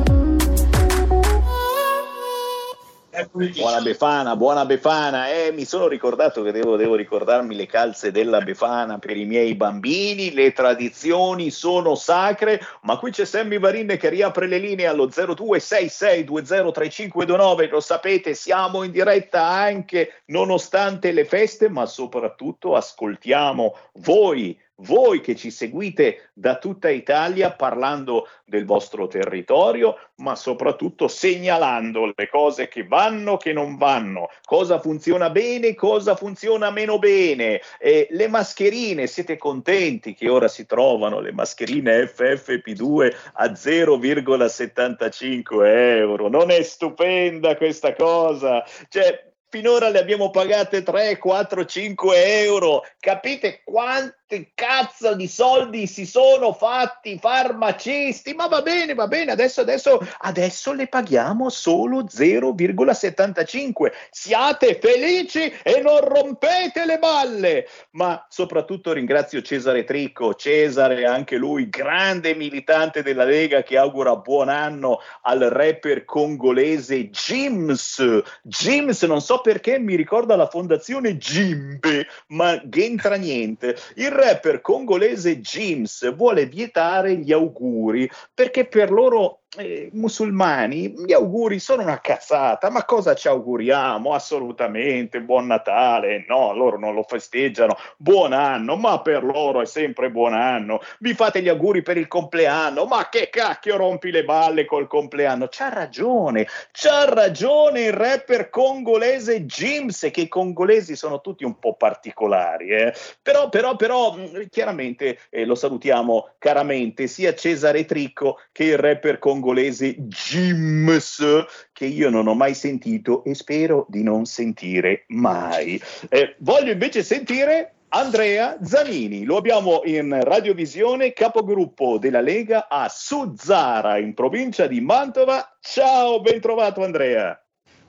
Buona Befana, buona Befana. Eh, mi sono ricordato che devo, devo, ricordarmi le calze della Befana per i miei bambini. Le tradizioni sono sacre, ma qui c'è Sammy Varin che riapre le linee allo 0266203529. Lo sapete, siamo in diretta anche nonostante le feste, ma soprattutto ascoltiamo voi voi che ci seguite da tutta Italia parlando del vostro territorio, ma soprattutto segnalando le cose che vanno, che non vanno, cosa funziona bene, cosa funziona meno bene. Eh, le mascherine, siete contenti che ora si trovano le mascherine FFP2 a 0,75 euro? Non è stupenda questa cosa? Cioè, finora le abbiamo pagate 3, 4, 5 euro. Capite quanti cazzo di soldi si sono fatti i farmacisti? Ma va bene, va bene, adesso, adesso, adesso le paghiamo solo 0,75. Siate felici e non rompete le balle. Ma soprattutto ringrazio Cesare Tricco, Cesare, anche lui, grande militante della Lega, che augura buon anno al rapper congolese Jims. Jims, non so perché mi ricorda la fondazione Jimbe, ma c'entra niente. Il rapper congolese Jims vuole vietare gli auguri perché per loro eh, musulmani, gli auguri sono una cazzata, ma cosa ci auguriamo? Assolutamente, buon Natale, no, loro non lo festeggiano, buon anno, ma per loro è sempre buon anno, vi fate gli auguri per il compleanno, ma che cacchio rompi le balle col compleanno? C'ha ragione, c'ha ragione il rapper congolese Jims, che i congolesi sono tutti un po' particolari, eh? però, però, però, mm, chiaramente eh, lo salutiamo caramente, sia Cesare Tricco che il rapper congolese congolese Jims che io non ho mai sentito e spero di non sentire mai. Eh, voglio invece sentire Andrea Zanini, lo abbiamo in radiovisione, capogruppo della Lega a Suzzara, in provincia di Mantova. Ciao, ben trovato Andrea.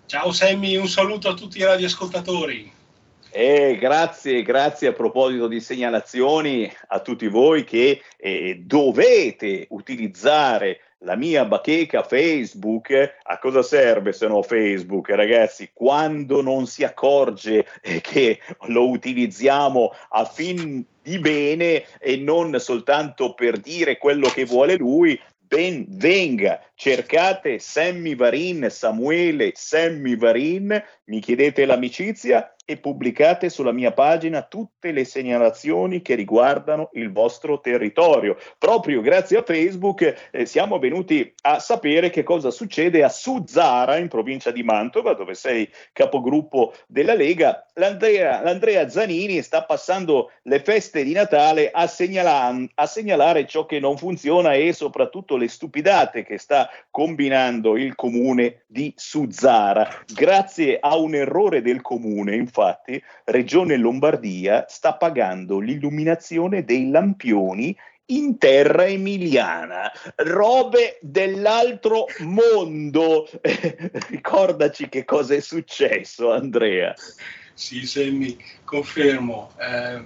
Ciao Sammy, un saluto a tutti i radioascoltatori. Eh, grazie, grazie a proposito di segnalazioni a tutti voi che eh, dovete utilizzare la mia bacheca Facebook, a cosa serve se no Facebook, ragazzi? Quando non si accorge eh, che lo utilizziamo a fin di bene e non soltanto per dire quello che vuole lui, ben venga. Cercate Sammy Varin, Samuele Sammy Varin, mi chiedete l'amicizia e pubblicate sulla mia pagina tutte le segnalazioni che riguardano il vostro territorio. Proprio grazie a Facebook eh, siamo venuti a sapere che cosa succede a Suzzara, in provincia di Mantova, dove sei capogruppo della Lega. L'Andrea, l'Andrea Zanini sta passando le feste di Natale a, segnala- a segnalare ciò che non funziona e soprattutto le stupidate che sta combinando il comune di Suzzara. Grazie a un errore del comune, infatti, Regione Lombardia sta pagando l'illuminazione dei lampioni in terra emiliana, robe dell'altro mondo. ricordaci che cosa è successo, Andrea. Sì, Semmi, confermo. Eh,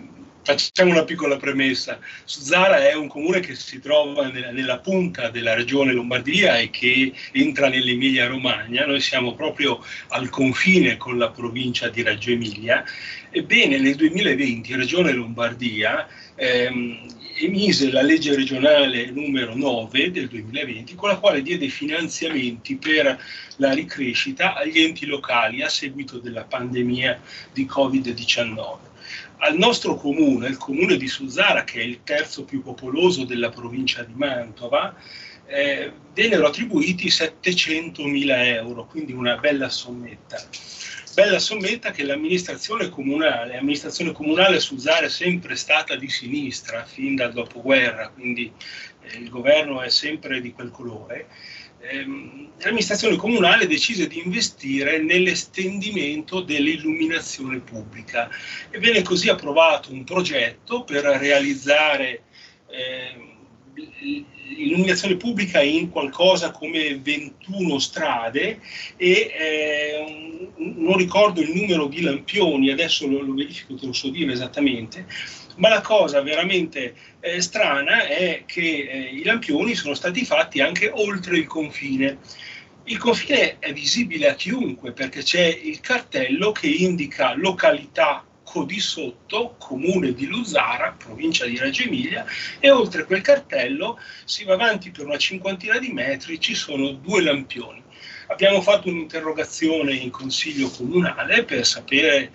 Facciamo una piccola premessa. Suzzara è un comune che si trova nella, nella, punta della regione Lombardia e che entra nell'Emilia Romagna. Noi siamo proprio al confine con la provincia di Reggio Emilia. Ebbene, nel 2020 Regione Lombardia ehm, emise la legge regionale numero 9 del 2020 con la quale diede finanziamenti per la ricrescita agli enti locali a seguito della pandemia di Covid-19 al nostro comune, il comune di Suzzara, che è il terzo più popoloso della provincia di Mantova, eh, vennero attribuiti 700 mila euro, quindi una bella sommetta. Bella sommetta che l'amministrazione comunale, l'amministrazione comunale Suzzara è sempre stata di sinistra fin dal dopoguerra, quindi eh, il governo è sempre di quel colore ehm, l'amministrazione comunale decise di investire nell'estendimento dell'illuminazione pubblica. E venne così approvato un progetto per realizzare eh, l'illuminazione pubblica in qualcosa come 21 strade e eh, non ricordo il numero di lampioni, adesso lo, lo verifico, te lo so dire esattamente, ma la cosa veramente eh, strana è che eh, i lampioni sono stati fatti anche oltre il confine. Il confine è visibile a chiunque perché c'è il cartello che indica località Codisotto, comune di Luzzara, provincia di Reggio Emilia, e oltre quel cartello si va avanti per una cinquantina di metri, ci sono due lampioni. Abbiamo fatto un'interrogazione in consiglio comunale per sapere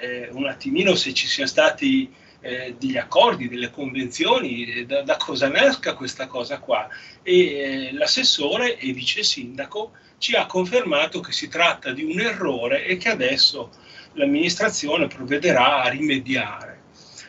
eh, un attimino se ci siano stati eh, degli accordi, delle convenzioni, eh, da, da, cosa nasca questa cosa qua. E eh, l'assessore e vice sindaco ci ha confermato che si tratta di un errore e che adesso l'amministrazione provvederà a rimediare.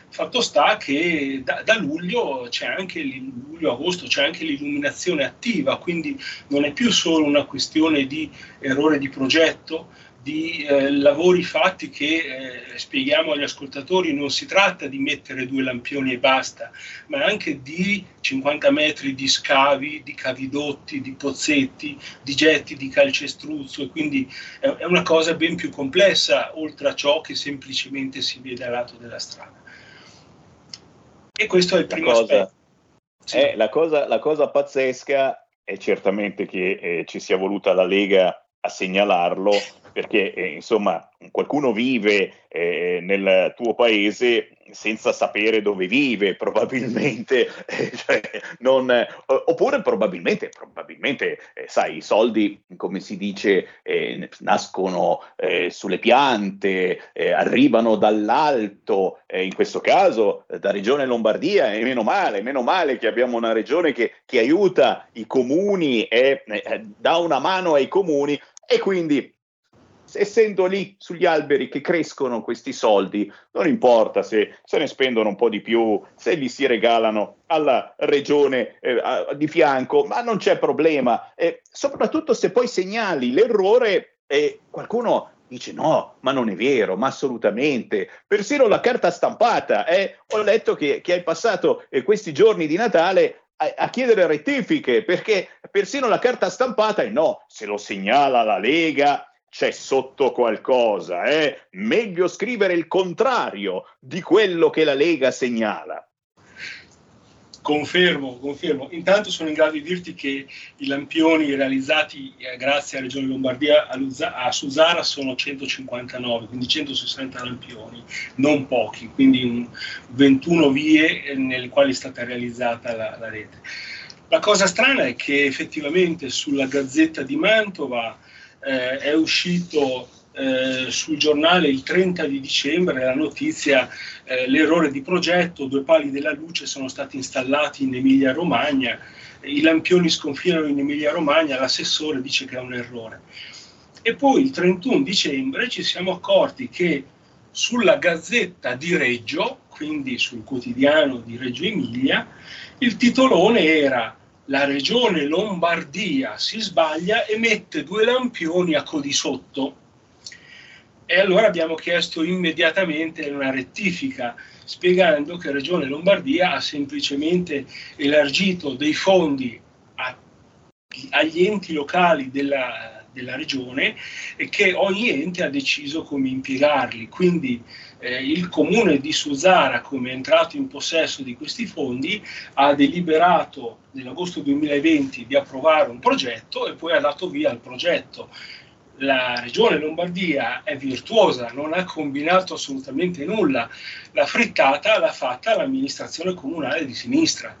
Fatto sta che da, da luglio c'è anche luglio-agosto c'è anche l'illuminazione attiva, quindi non è più solo una questione di errore di progetto, di eh, lavori fatti che eh, spieghiamo agli ascoltatori non si tratta di mettere due lampioni e basta, ma anche di 50 metri di scavi, di cavidotti, di pozzetti, di getti di calcestruzzo e quindi è, è una cosa ben più complessa oltre a ciò che semplicemente si vede al lato della strada. E questo è il primo aspetto. Sì. Eh, la, cosa, la, cosa, pazzesca è certamente che eh, ci sia voluta la Lega a segnalarlo perché eh, insomma qualcuno vive eh, nel tuo paese senza sapere dove vive, probabilmente, eh, cioè, non, oppure probabilmente, probabilmente eh, sai, i soldi, come si dice, eh, nascono sulle piante, arrivano dall'alto, in questo caso da Regione Lombardia, e meno male, meno male che abbiamo una regione che, che aiuta i comuni e dà una mano ai comuni e quindi essendo lì sugli alberi che crescono questi soldi, non importa se se ne spendono un po' di più, se li si regalano alla regione eh, di fianco, ma non c'è problema. Eh, soprattutto se poi segnali l'errore e qualcuno dice no, ma non è vero, ma assolutamente. Persino la carta stampata, eh, ho letto che, che hai passato eh, questi giorni di Natale a, a, chiedere rettifiche, perché persino la carta stampata è no, se lo segnala la Lega, c'è sotto qualcosa, eh? meglio scrivere il contrario di quello che la Lega segnala. Confermo, confermo. Intanto sono in grado di dirti che i lampioni realizzati eh, grazie alla Regione Lombardia a, Luzza, a Susara sono 159, quindi 160 lampioni, non pochi, quindi un 21 vie eh, nelle quali è stata realizzata la, la rete. La cosa strana è che effettivamente sulla Gazzetta di Mantova eh, è uscito eh, sul giornale il 30 di dicembre la notizia eh, l'errore di progetto, due pali della luce sono stati installati in Emilia Romagna, i lampioni sconfinano in Emilia Romagna, l'assessore dice che è un errore. E poi il 31 dicembre ci siamo accorti che sulla Gazzetta di Reggio, quindi sul quotidiano di Reggio Emilia, il titolone era la regione Lombardia si sbaglia e mette due lampioni a codisotto. E allora abbiamo chiesto immediatamente una rettifica, spiegando che Regione Lombardia ha semplicemente elargito dei fondi a, agli enti locali della, della regione e che ogni ente ha deciso come impiegarli. Quindi eh, il comune di Suzzara, come è entrato in possesso di questi fondi, ha deliberato nell'agosto 2020 di approvare un progetto e poi ha dato via al progetto. La regione Lombardia è virtuosa, non ha combinato assolutamente nulla. La frittata l'ha fatta l'amministrazione comunale di sinistra.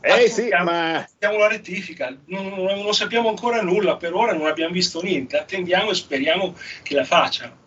Eh sì, ma... Attendiamo la rettifica, non, non, non sappiamo ancora nulla, per ora non abbiamo visto niente, attendiamo e speriamo che la facciano.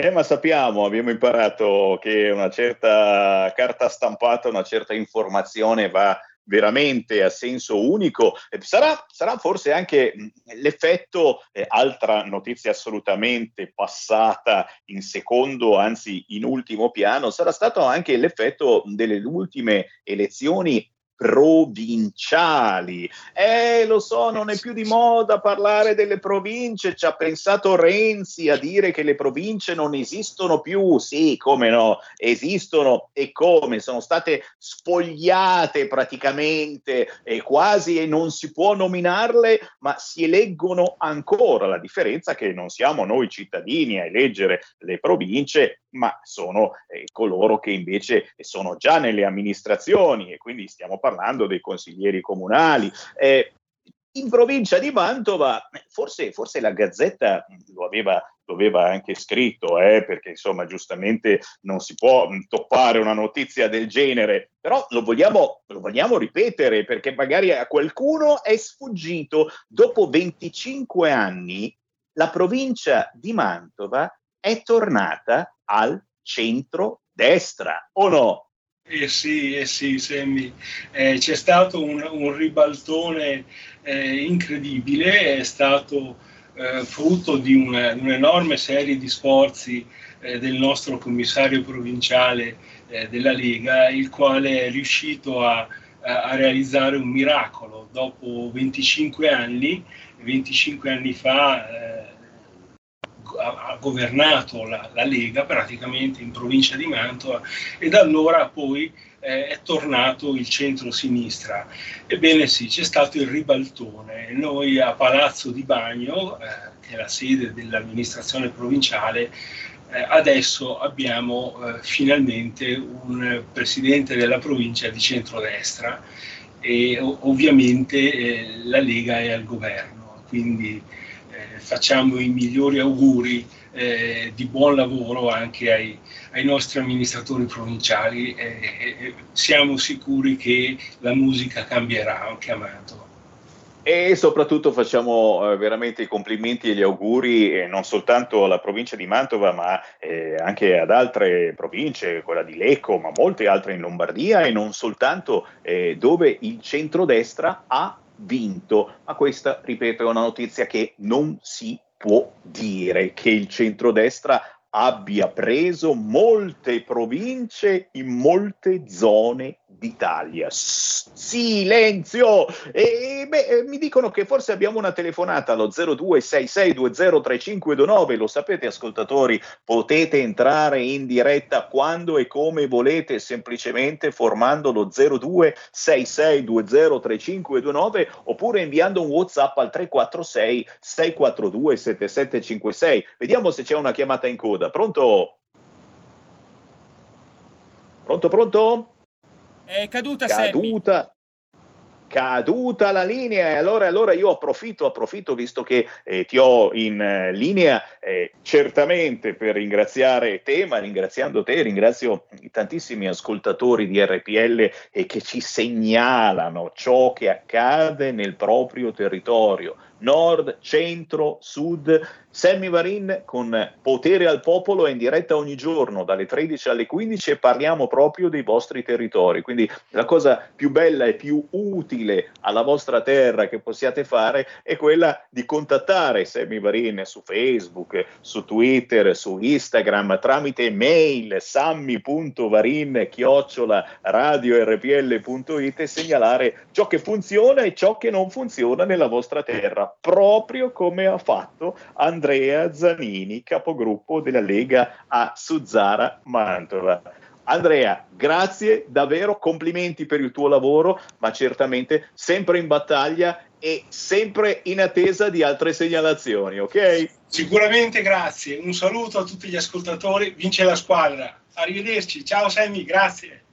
Eh, ma sappiamo, abbiamo imparato che una certa carta stampata, una certa informazione va veramente a senso unico. Sarà, sarà forse anche l'effetto, eh, altra notizia assolutamente passata in secondo, anzi in ultimo piano, sarà stato anche l'effetto delle ultime elezioni provinciali. Eh, lo so, non è più di moda parlare delle province, ci ha pensato Renzi a dire che le province non esistono più. Sì, come no, esistono e come, sono state spogliate praticamente e quasi e non si può nominarle, ma si eleggono ancora. La differenza è che non siamo noi cittadini a eleggere le province, ma sono eh, coloro che invece sono già nelle amministrazioni e quindi stiamo parlando dei consiglieri comunali. Eh, in provincia di Mantova, forse, forse la Gazzetta lo aveva, lo aveva anche scritto, eh, perché insomma giustamente non si può toppare una notizia del genere, però lo vogliamo, lo vogliamo ripetere perché magari a qualcuno è sfuggito. Dopo 25 anni la provincia di Mantova è tornata al centro-destra, o no? Eh sì, eh sì, Sammy. Eh, c'è stato un, un ribaltone eh, incredibile, è stato eh, frutto di, una, un'enorme serie di sforzi eh, del nostro commissario provinciale eh, della Lega, il quale è riuscito a, a, realizzare un miracolo. Dopo 25 anni, 25 anni fa ha, governato la, la, Lega praticamente in provincia di Mantova e da allora poi eh, è tornato il centro-sinistra. Ebbene sì, c'è stato il ribaltone. Noi a Palazzo di Bagno, eh, che è la sede dell'amministrazione provinciale, eh, adesso abbiamo eh, finalmente un presidente della provincia di centrodestra e ovviamente eh, la Lega è al governo. Quindi facciamo i migliori auguri eh, di buon lavoro anche ai, ai nostri amministratori provinciali e siamo sicuri che la musica cambierà anche a Mantova. E soprattutto facciamo eh, veramente i complimenti e gli auguri eh, non soltanto alla provincia di Mantova, ma eh, anche ad altre province, quella di Lecco, ma molte altre in Lombardia e non soltanto dove il centrodestra ha vinto. Ma questa, ripeto, è una notizia che non si può dire che il centrodestra abbia preso molte province in molte zone d'Italia. Silenzio! E, beh, mi dicono che forse abbiamo una telefonata allo 0266203529, lo sapete ascoltatori, potete entrare in diretta quando e come volete, semplicemente formando lo 0266203529 oppure inviando un WhatsApp al 346 642 7756. Vediamo se c'è una chiamata in coda. Pronto? Pronto, pronto? È caduta, caduta. Caduta la linea e allora, allora, io approfitto, approfitto visto che eh, ti ho in eh, linea eh, certamente per ringraziare te, ma ringraziando te ringrazio i tantissimi ascoltatori di RPL e che ci segnalano ciò che accade nel proprio territorio nord, centro, sud. Sammy Varin con Potere al Popolo è in diretta ogni giorno dalle 13 alle 15 e parliamo proprio dei vostri territori. Quindi la cosa più bella e più utile alla vostra terra che possiate fare è quella di contattare Sammy Varin su Facebook, su Twitter, su Instagram tramite mail sammy.varin chiocciola radiorpl.it e segnalare ciò che funziona e ciò che non funziona nella vostra terra proprio come ha fatto Andrea Zanini, capogruppo della Lega a Suzzara Mantova. Andrea, grazie davvero, complimenti per il tuo lavoro, ma certamente sempre in battaglia e sempre in attesa di altre segnalazioni, ok? Sicuramente grazie. Un saluto a tutti gli ascoltatori. Vince la squadra. Arrivederci. Ciao Sammy, grazie.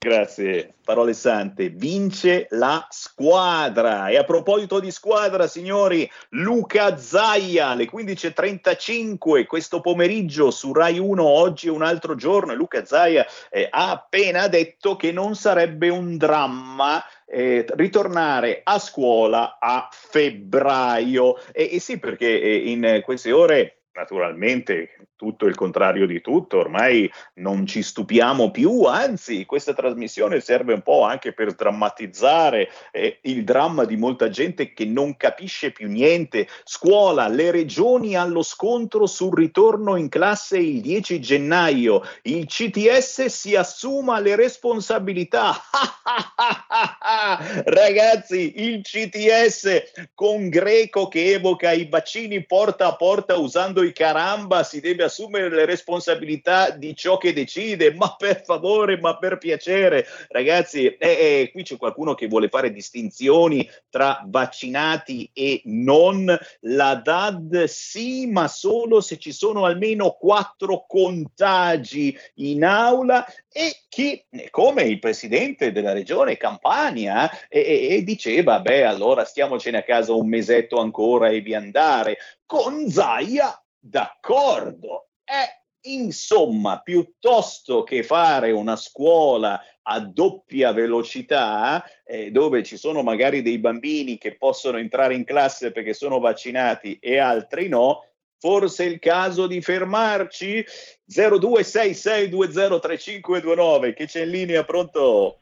Grazie, parole sante. Vince la squadra. E a proposito di squadra, signori, Luca Zaia alle 15.35 questo pomeriggio su Rai 1, oggi è un altro giorno. Luca Zaia eh, ha appena detto che non sarebbe un dramma eh, ritornare a scuola a febbraio. E, e sì, perché eh, in queste ore naturalmente tutto il contrario di tutto, ormai non ci stupiamo più, anzi questa trasmissione serve un po' anche per drammatizzare eh, il dramma di molta gente che non capisce più niente. Scuola, le regioni allo scontro sul ritorno in classe il 10 gennaio, il CTS si assuma le responsabilità. Ragazzi, il CTS con Greco che evoca i bacini porta a porta usando i caramba si deve assumere le responsabilità di ciò che decide, ma per favore, ma per piacere, ragazzi, eh, eh, qui c'è qualcuno che vuole fare distinzioni tra vaccinati e non, la DAD sì, ma solo se ci sono almeno quattro contagi in aula. E chi, come il presidente della regione Campania, e, e, e diceva, beh, allora stiamocene a casa un mesetto ancora e vi andare. Con Zaia, d'accordo. Eh, insomma, piuttosto che fare una scuola a doppia velocità, eh, dove ci sono magari dei bambini che possono entrare in classe perché sono vaccinati e altri no, forse è il caso di fermarci? 0266203529, che c'è in linea, pronto?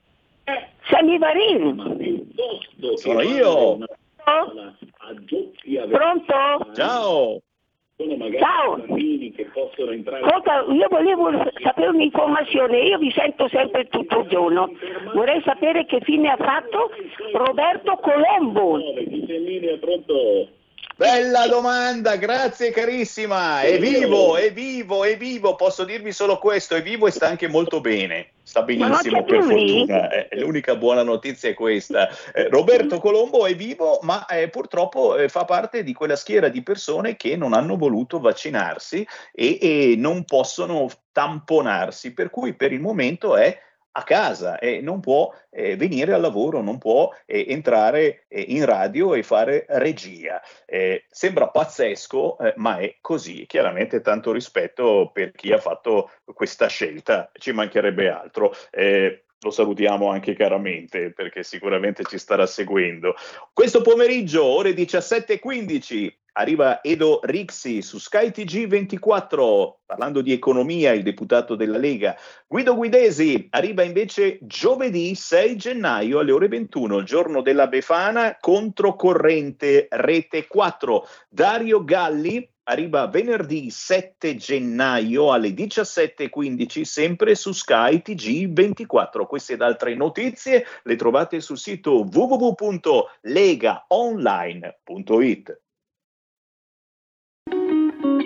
Sammy Varin. Sono io. Pronto? Ciao. Ciao. Ascolta, io volevo sapere un'informazione, io vi sento sempre tutto il giorno. Vorrei sapere che fine ha fatto Roberto Colombo. Bella domanda, grazie carissima. È vivo, è vivo, è vivo. Posso dirvi solo questo: è vivo e sta anche molto bene. Sta benissimo, per fortuna. Eh, l'unica buona notizia è questa. Eh, Roberto Colombo è vivo, ma eh, purtroppo eh, fa parte di quella schiera di persone che non hanno voluto vaccinarsi e, e non possono tamponarsi, per cui per il momento è a casa e non può eh, venire al lavoro, non può eh, entrare eh, in radio e fare regia. Eh, sembra pazzesco, eh, ma è così. Chiaramente tanto rispetto per chi ha fatto questa scelta, ci mancherebbe altro. Eh, lo salutiamo anche caramente perché sicuramente ci starà seguendo. Questo pomeriggio, ore 17.15, arriva Edo Rixi su Sky TG24, parlando di economia, il deputato della Lega. Guido Guidesi arriva invece giovedì 6 gennaio alle ore 21, il giorno della Befana, controcorrente Rete 4. Dario Galli arriva venerdì 7 gennaio alle 17.15 sempre su Sky TG24. Queste ed altre notizie le trovate sul sito www.legaonline.it.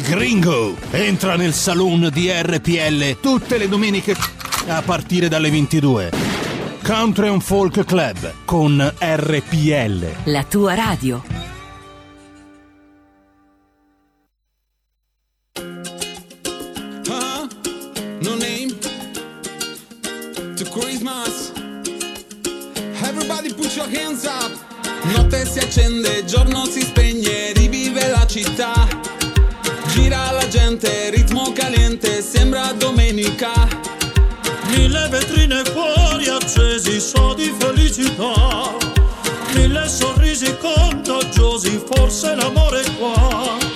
Gringo, entra nel saloon di RPL tutte le domeniche a partire dalle 22. Country and Folk Club con RPL. La tua radio. No name to Christmas. Everybody put your hands up. Notte si accende, giorno si spegne, rivive la città. Gente, ritmo caliente, sembra domenica. Mille vetrine fuori accesi, so di felicità. Mille sorrisi contagiosi, forse l'amore è qua.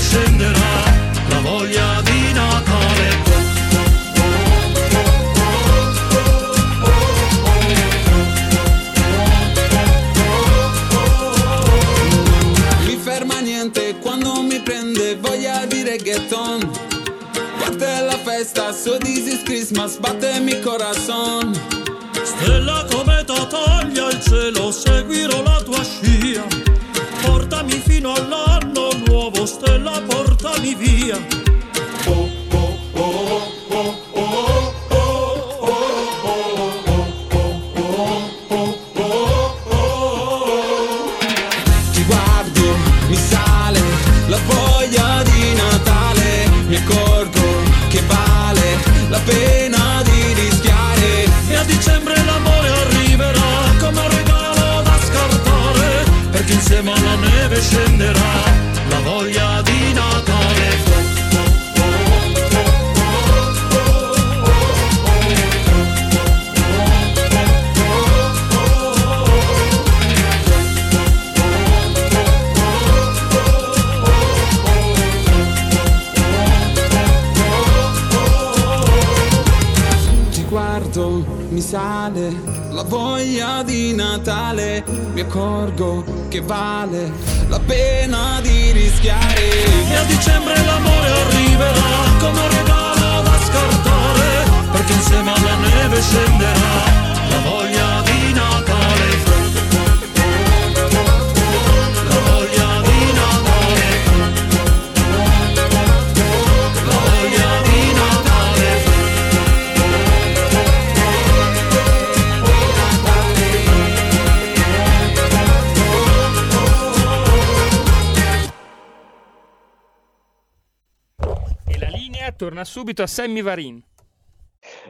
Scenderà la voglia di Natale. Mi ferma niente quando mi prende voglia di reggaeton. Parte la festa, so this is Christmas, batte mi corazon. Stella cometa taglia il cielo, seguirò la tua scia. Portami fino all'anno nuovo, stella, portami via. Ti porto mi sale la voglia di Natale, mi accorgo che vale la pena di rischiare. E a dicembre l'amore arriverà come regalo da scartare, perché insieme alla neve scenderà la voglia di torna subito a Sammy Varin.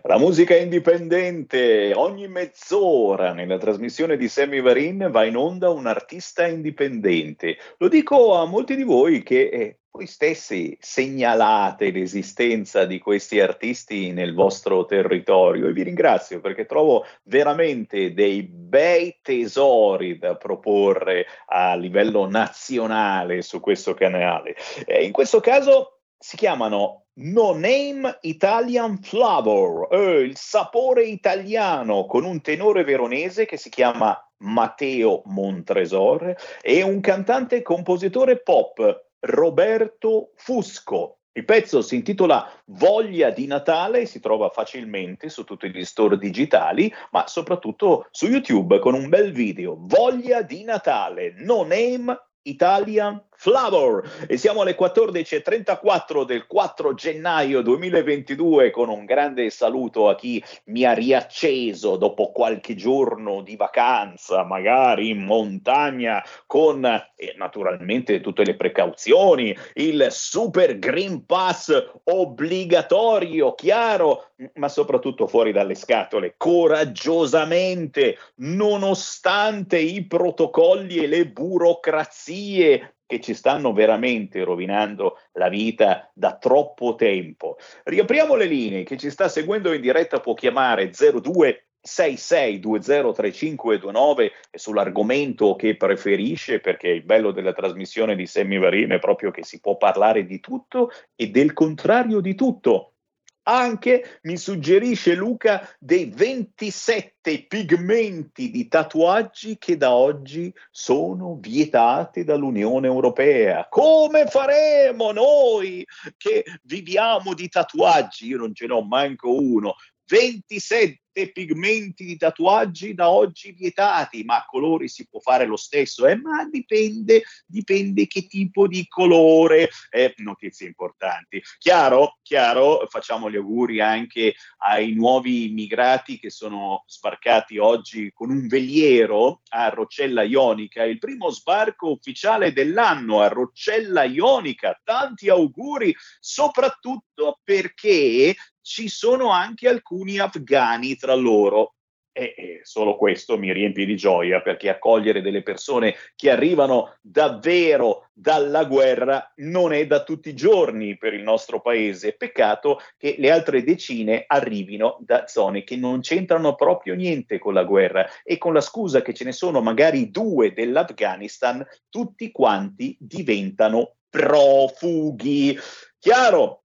La musica indipendente, ogni mezz'ora nella trasmissione di Sammy Varin va in onda un artista indipendente. Lo dico a molti di voi che eh, voi stessi segnalate l'esistenza di questi artisti nel vostro territorio e vi ringrazio perché trovo veramente dei bei tesori da proporre a livello nazionale su questo canale. Eh, in questo caso si chiamano No Name Italian Flavor, eh, il sapore italiano con un tenore veronese che si chiama Matteo Montresor e un cantante e compositore pop Roberto Fusco. Il pezzo si intitola Voglia di Natale, si trova facilmente su tutti gli store digitali, ma soprattutto su YouTube con un bel video. Voglia di Natale, No Name Italian Flavor. E siamo alle 14.34 del 4 gennaio 2022 con un grande saluto a chi mi ha riacceso dopo qualche giorno di vacanza, magari in montagna con eh, naturalmente tutte le precauzioni, il super Green Pass obbligatorio, chiaro, ma soprattutto fuori dalle scatole, coraggiosamente, nonostante i protocolli e le burocrazie che ci stanno veramente rovinando la vita da troppo tempo. Riapriamo le linee, chi ci sta seguendo in diretta può chiamare 02 66203529 e sull'argomento che preferisce perché il bello della trasmissione di Semivarino è proprio che si può parlare di tutto e del contrario di tutto anche, mi suggerisce Luca, dei 27 pigmenti di tatuaggi che da oggi sono vietati dall'Unione Europea. Come faremo noi che viviamo di tatuaggi? Io non ce n'ho manco uno. 27 pigmenti di tatuaggi da oggi vietati, ma a colori si può fare lo stesso, eh? ma dipende, dipende che tipo di colore. Eh, notizie importanti. Chiaro? Chiaro? Facciamo gli auguri anche ai nuovi immigrati che sono sbarcati oggi con un veliero a Roccella Ionica, il primo sbarco ufficiale dell'anno a Roccella Ionica. Tanti auguri, soprattutto perché ci sono anche alcuni afghani tra loro. E, solo questo mi riempie di gioia perché accogliere delle persone che arrivano davvero dalla guerra non è da tutti i giorni per il nostro paese. Peccato che le altre decine arrivino da zone che non c'entrano proprio niente con la guerra e con la scusa che ce ne sono magari due dell'Afghanistan, tutti quanti diventano profughi. Chiaro?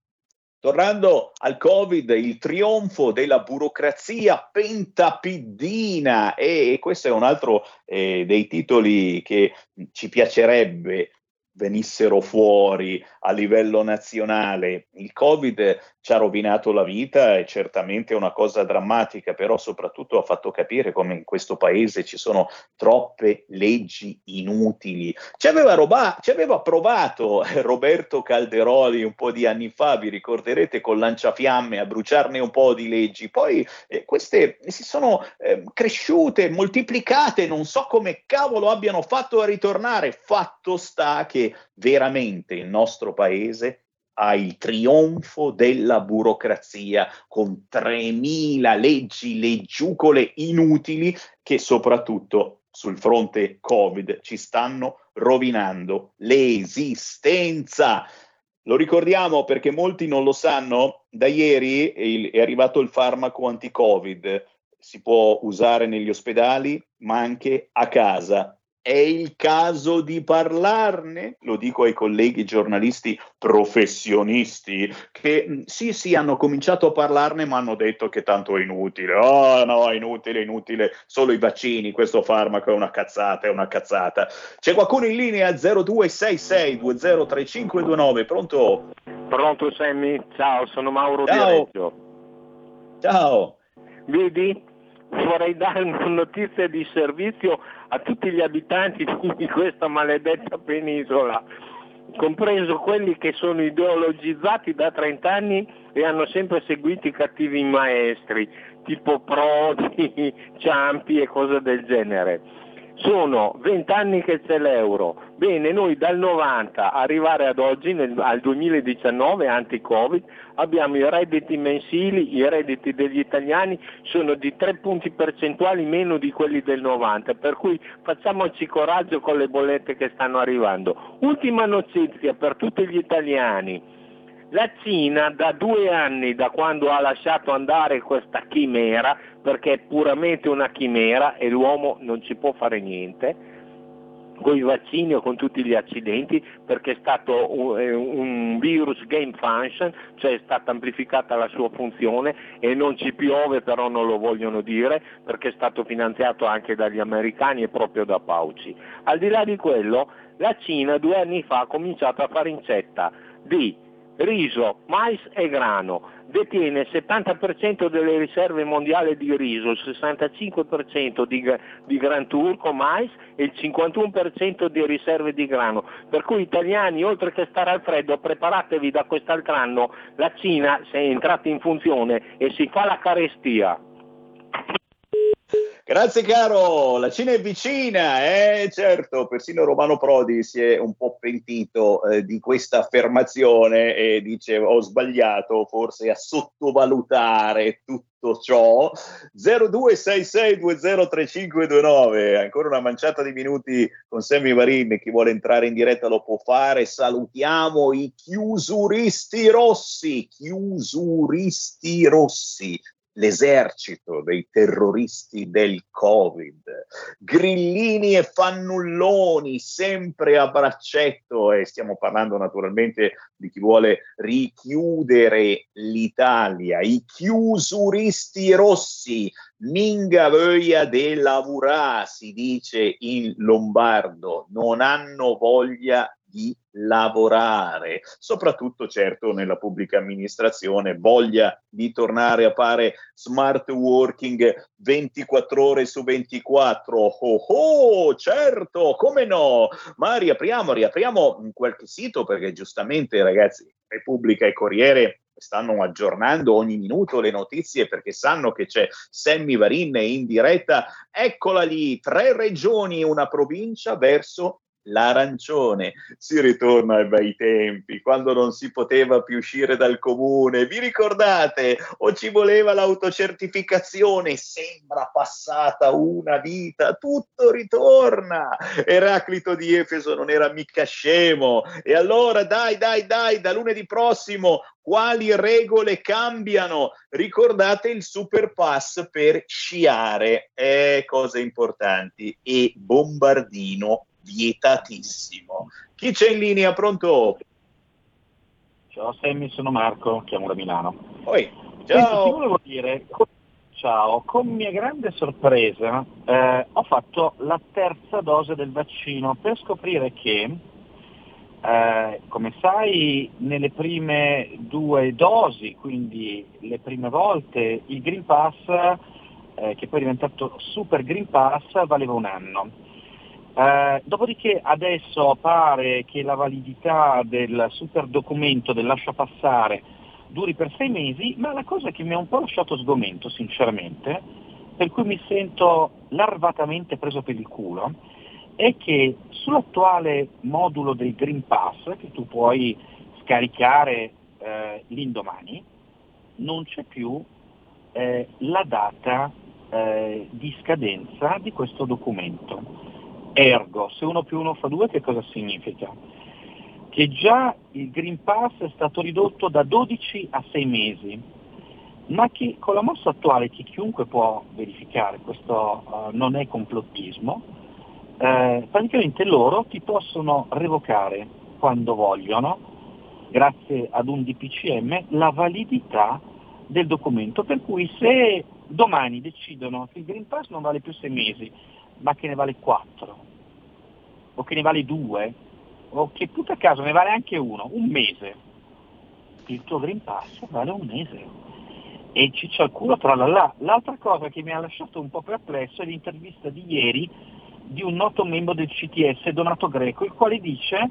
Tornando al Covid, il trionfo della burocrazia pentapiddina e questo è un altro eh, dei titoli che ci piacerebbe venissero fuori a livello nazionale. Il Covid ci ha rovinato la vita, è certamente una cosa drammatica, però soprattutto ha fatto capire come in questo paese ci sono troppe leggi inutili. Ci aveva, roba- ci aveva provato Roberto Calderoli un po' di anni fa, vi ricorderete, con lanciafiamme a bruciarne un po' di leggi. Poi eh, queste si sono eh, cresciute, moltiplicate, non so come cavolo abbiano fatto a ritornare. Fatto sta che veramente il nostro paese ha il trionfo della burocrazia con 3.000 leggi, leggiucole inutili che soprattutto sul fronte Covid ci stanno rovinando l'esistenza. Lo ricordiamo perché molti non lo sanno, da ieri è arrivato il farmaco anti-Covid, si può usare negli ospedali ma anche a casa È il caso di parlarne? Lo dico ai colleghi giornalisti professionisti che mh, sì, sì, hanno cominciato a parlarne, ma hanno detto che tanto è inutile. Oh no, è inutile, è inutile, solo i vaccini, questo farmaco è una cazzata, è una cazzata. C'è qualcuno in linea 0266 203529, pronto? Pronto Sammy? Ciao, sono Mauro Ciao. Viareggio. Ciao. Vedi? Vorrei dare una notizia di servizio a tutti gli abitanti di questa maledetta penisola, compreso quelli che sono ideologizzati da 30 anni e hanno sempre seguito i cattivi maestri, tipo Prodi, Ciampi e cose del genere. Sono 20 anni che c'è l'euro. Bene, noi dal 90 arrivare ad oggi, nel- al 2019, anti-Covid, abbiamo i redditi mensili, i redditi degli italiani sono di 3 punti percentuali meno di quelli del 90, per cui facciamoci coraggio con le bollette che stanno arrivando. Ultima notizia per tutti gli italiani. La Cina da due anni, da quando ha lasciato andare questa chimera, perché è puramente una chimera e l'uomo non ci può fare niente, con i vaccini o con tutti gli accidenti, perché è stato un, eh, un virus gain function, cioè è stata amplificata la sua funzione e non ci piove, però non lo vogliono dire, perché è stato finanziato anche dagli americani e proprio da Fauci. Al di là di quello, la Cina due anni fa ha cominciato a fare incetta di riso, mais e grano, detiene il 70% delle riserve mondiali di riso, il 65% di, di gran turco, mais e il 51% di riserve di grano. Per cui italiani, oltre che stare al freddo, preparatevi da quest'altro anno, la Cina è entrata in funzione e si fa la carestia. Grazie caro, la Cina è vicina, eh certo, persino Romano Prodi si è un po' pentito eh, di questa affermazione e dice ho sbagliato forse a sottovalutare tutto ciò. 0266203529, ancora una manciata di minuti con Sammy Varin, chi vuole entrare in diretta lo può fare, salutiamo i chiusuristi rossi, chiusuristi rossi, l'esercito dei terroristi del Covid, grillini e fannulloni sempre a braccetto e stiamo parlando naturalmente di chi vuole richiudere l'Italia, i chiusuristi rossi, minga voglia de lavorà, si dice in lombardo, non hanno voglia di lavorare, soprattutto certo nella pubblica amministrazione, voglia di tornare a fare smart working 24 ore su 24. Oh, oh, certo, come no? Ma riapriamo, riapriamo qualche sito perché giustamente ragazzi, Repubblica e Corriere stanno aggiornando ogni minuto le notizie perché sanno che c'è Sammy Varin in diretta. Eccola lì, tre regioni una provincia verso l'arancione. Si ritorna ai bei tempi, quando non si poteva più uscire dal comune. Vi ricordate? O ci voleva l'autocertificazione? Sembra passata una vita, tutto ritorna. Eraclito di Efeso non era mica scemo. E allora dai, dai, dai, da lunedì prossimo quali regole cambiano? Ricordate il super pass per sciare, eh, cose importanti, e bombardino vietatissimo. Chi c'è in linea? Pronto? Ciao Sammy, sono Marco, chiamo da Milano. Poi, Senti, ti volevo dire, ciao, con mia grande sorpresa eh, ho fatto la terza dose del vaccino per scoprire che, eh, come sai, nelle prime due dosi, quindi le prime volte, il Green Pass, eh, che poi è diventato Super Green Pass, valeva un anno. Eh, dopodiché adesso pare che la validità del super documento del lascia passare duri per sei mesi, ma la cosa che mi ha un po' lasciato sgomento, sinceramente, per cui mi sento larvatamente preso per il culo, è che sull'attuale modulo del Green Pass, che tu puoi scaricare eh, l'indomani, non c'è più eh, la data eh, di scadenza di questo documento. Ergo, se uno più uno fa due, che cosa significa? Che già il Green Pass è stato ridotto da 12 a 6 mesi, ma che con la mossa attuale, che chiunque può verificare, questo uh, non è complottismo, eh, praticamente loro ti possono revocare quando vogliono, grazie ad un DPCM, la validità del documento. Per cui se domani decidono che il Green Pass non vale più sei mesi, ma che ne vale quattro, o che ne vale due, o che tutto a caso ne vale anche uno, un mese, il tuo Green Pass vale un mese. E ciccia al culo tra la là. L'altra cosa che mi ha lasciato un po' perplesso è l'intervista di ieri di un noto membro del CTS, Donato Greco, il quale dice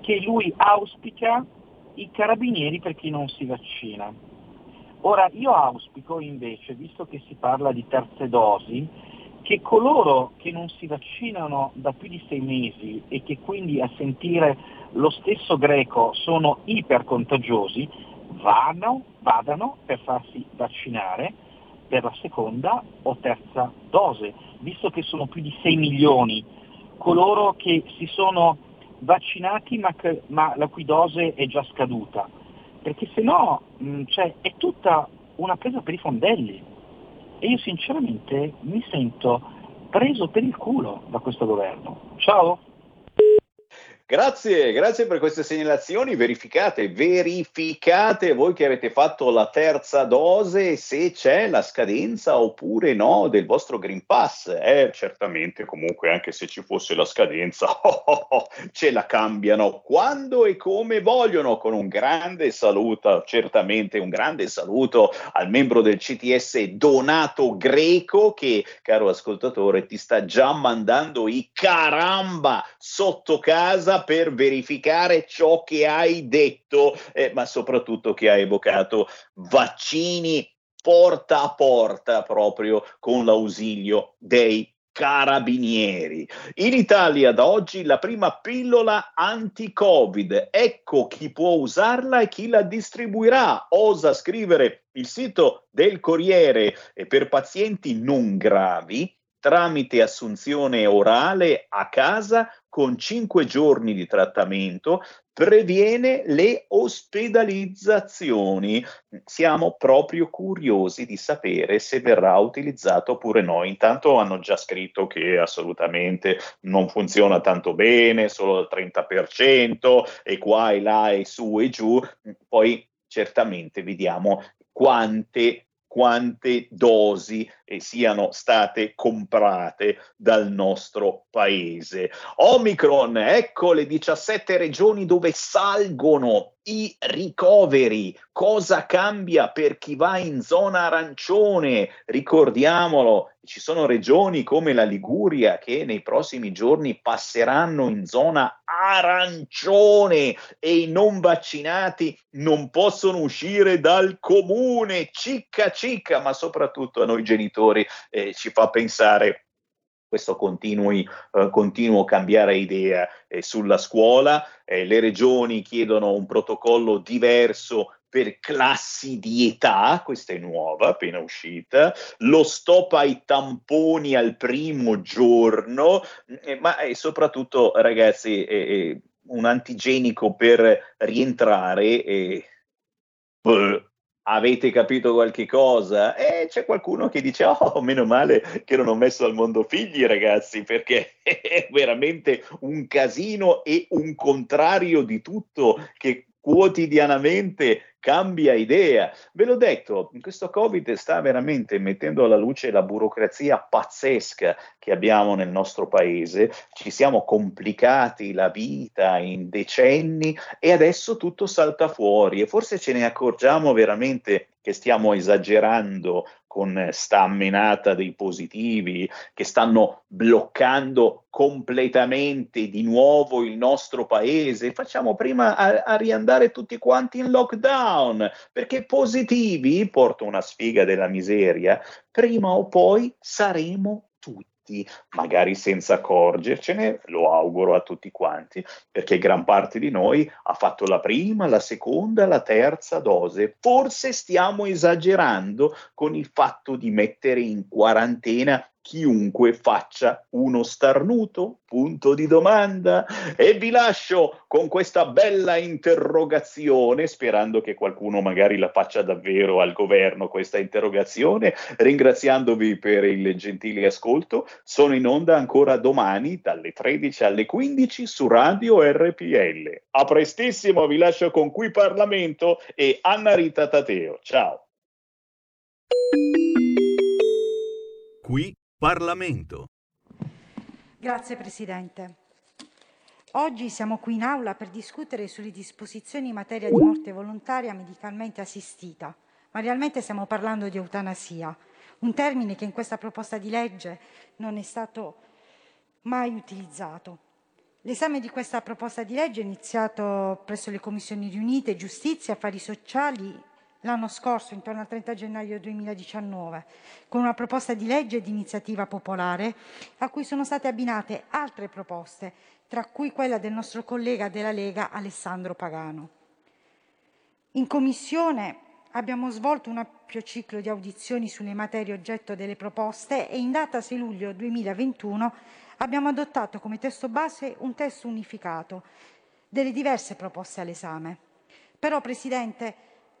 che lui auspica i carabinieri per chi non si vaccina. Ora io auspico invece, visto che si parla di terze dosi, che coloro che non si vaccinano da più di sei mesi e che quindi a sentire lo stesso greco sono ipercontagiosi, vadano, vadano per farsi vaccinare per la seconda o terza dose, visto che sono più di 6 milioni. Coloro che si sono vaccinati ma, che, ma la cui dose è già scaduta, perché se no mh, cioè, è tutta una presa per i fondelli e io sinceramente mi sento preso per il culo da questo governo. Ciao! Grazie, grazie per queste segnalazioni. Verificate, verificate voi che avete fatto la terza dose se c'è la scadenza oppure no del vostro Green Pass. Eh, certamente, comunque, anche se ci fosse la scadenza, oh, oh, oh, ce la cambiano quando e come vogliono. Con un grande saluto, certamente un grande saluto al membro del CTS Donato Greco, che, caro ascoltatore, ti sta già mandando i caramba sotto casa per verificare ciò che hai detto, eh, ma soprattutto che hai evocato vaccini porta a porta proprio con l'ausilio dei carabinieri. In Italia da oggi la prima pillola anti-Covid. Ecco chi può usarla e chi la distribuirà. Osa scrivere il sito del Corriere e per pazienti non gravi tramite assunzione orale a casa con 5 giorni di trattamento previene le ospedalizzazioni. Siamo proprio curiosi di sapere se verrà utilizzato oppure no. Intanto hanno già scritto che assolutamente non funziona tanto bene, solo al 30% e qua e là e su e giù. Poi certamente vediamo quante quante dosi eh, siano state comprate dal nostro paese. Omicron, ecco le 17 regioni dove salgono i ricoveri. Cosa cambia per chi va in zona arancione? Ricordiamolo, ci sono regioni come la Liguria che nei prossimi giorni passeranno in zona arancione e i non vaccinati non possono uscire dal comune. Cicca cicca, ma soprattutto a noi genitori eh, ci fa pensare questo continui, eh, continuo cambiare idea eh, sulla scuola, eh, le regioni chiedono un protocollo diverso per classi di età, questa è nuova, appena uscita, lo stop ai tamponi al primo giorno, eh, ma eh, soprattutto ragazzi eh, un antigenico per rientrare. Eh, avete capito qualche cosa? E c'è qualcuno che dice, oh, meno male che non ho messo al mondo figli, ragazzi, perché è veramente un casino e un contrario di tutto che quotidianamente cambia idea. Ve l'ho detto, questo Covid sta veramente mettendo alla luce la burocrazia pazzesca che abbiamo nel nostro paese. Ci siamo complicati la vita in decenni e adesso tutto salta fuori e forse ce ne accorgiamo veramente che stiamo esagerando con sta menata dei positivi che stanno bloccando completamente di nuovo il nostro paese. Facciamo prima a, a riandare tutti quanti in lockdown, perché positivi, porto una sfiga della miseria, prima o poi saremo tutti magari senza accorgercene, lo auguro a tutti quanti, perché gran parte di noi ha fatto la prima, la seconda, la terza dose. Forse stiamo esagerando con il fatto di mettere in quarantena chiunque faccia uno starnuto? Punto di domanda. E vi lascio con questa bella interrogazione, sperando che qualcuno magari la faccia davvero al governo questa interrogazione, ringraziandovi per il gentile ascolto. Sono in onda ancora domani dalle 13 alle 15 su Radio RPL. A prestissimo, vi lascio con Qui Parlamento e Anna Rita Tateo. Ciao. Qui Parlamento. Grazie Presidente. Oggi siamo qui in aula per discutere sulle disposizioni in materia di morte volontaria medicalmente assistita, ma realmente stiamo parlando di eutanasia, un termine che in questa proposta di legge non è stato mai utilizzato. L'esame di questa proposta di legge è iniziato presso le Commissioni riunite Giustizia Affari Sociali l'anno scorso, intorno al 30 gennaio 2019, con una proposta di legge di iniziativa popolare a cui sono state abbinate altre proposte, tra cui quella del nostro collega della Lega Alessandro Pagano. In Commissione abbiamo svolto un ampio ciclo di audizioni sulle materie oggetto delle proposte e in data 6 luglio 2021 abbiamo adottato come testo base un testo unificato delle diverse proposte all'esame. Però, Presidente,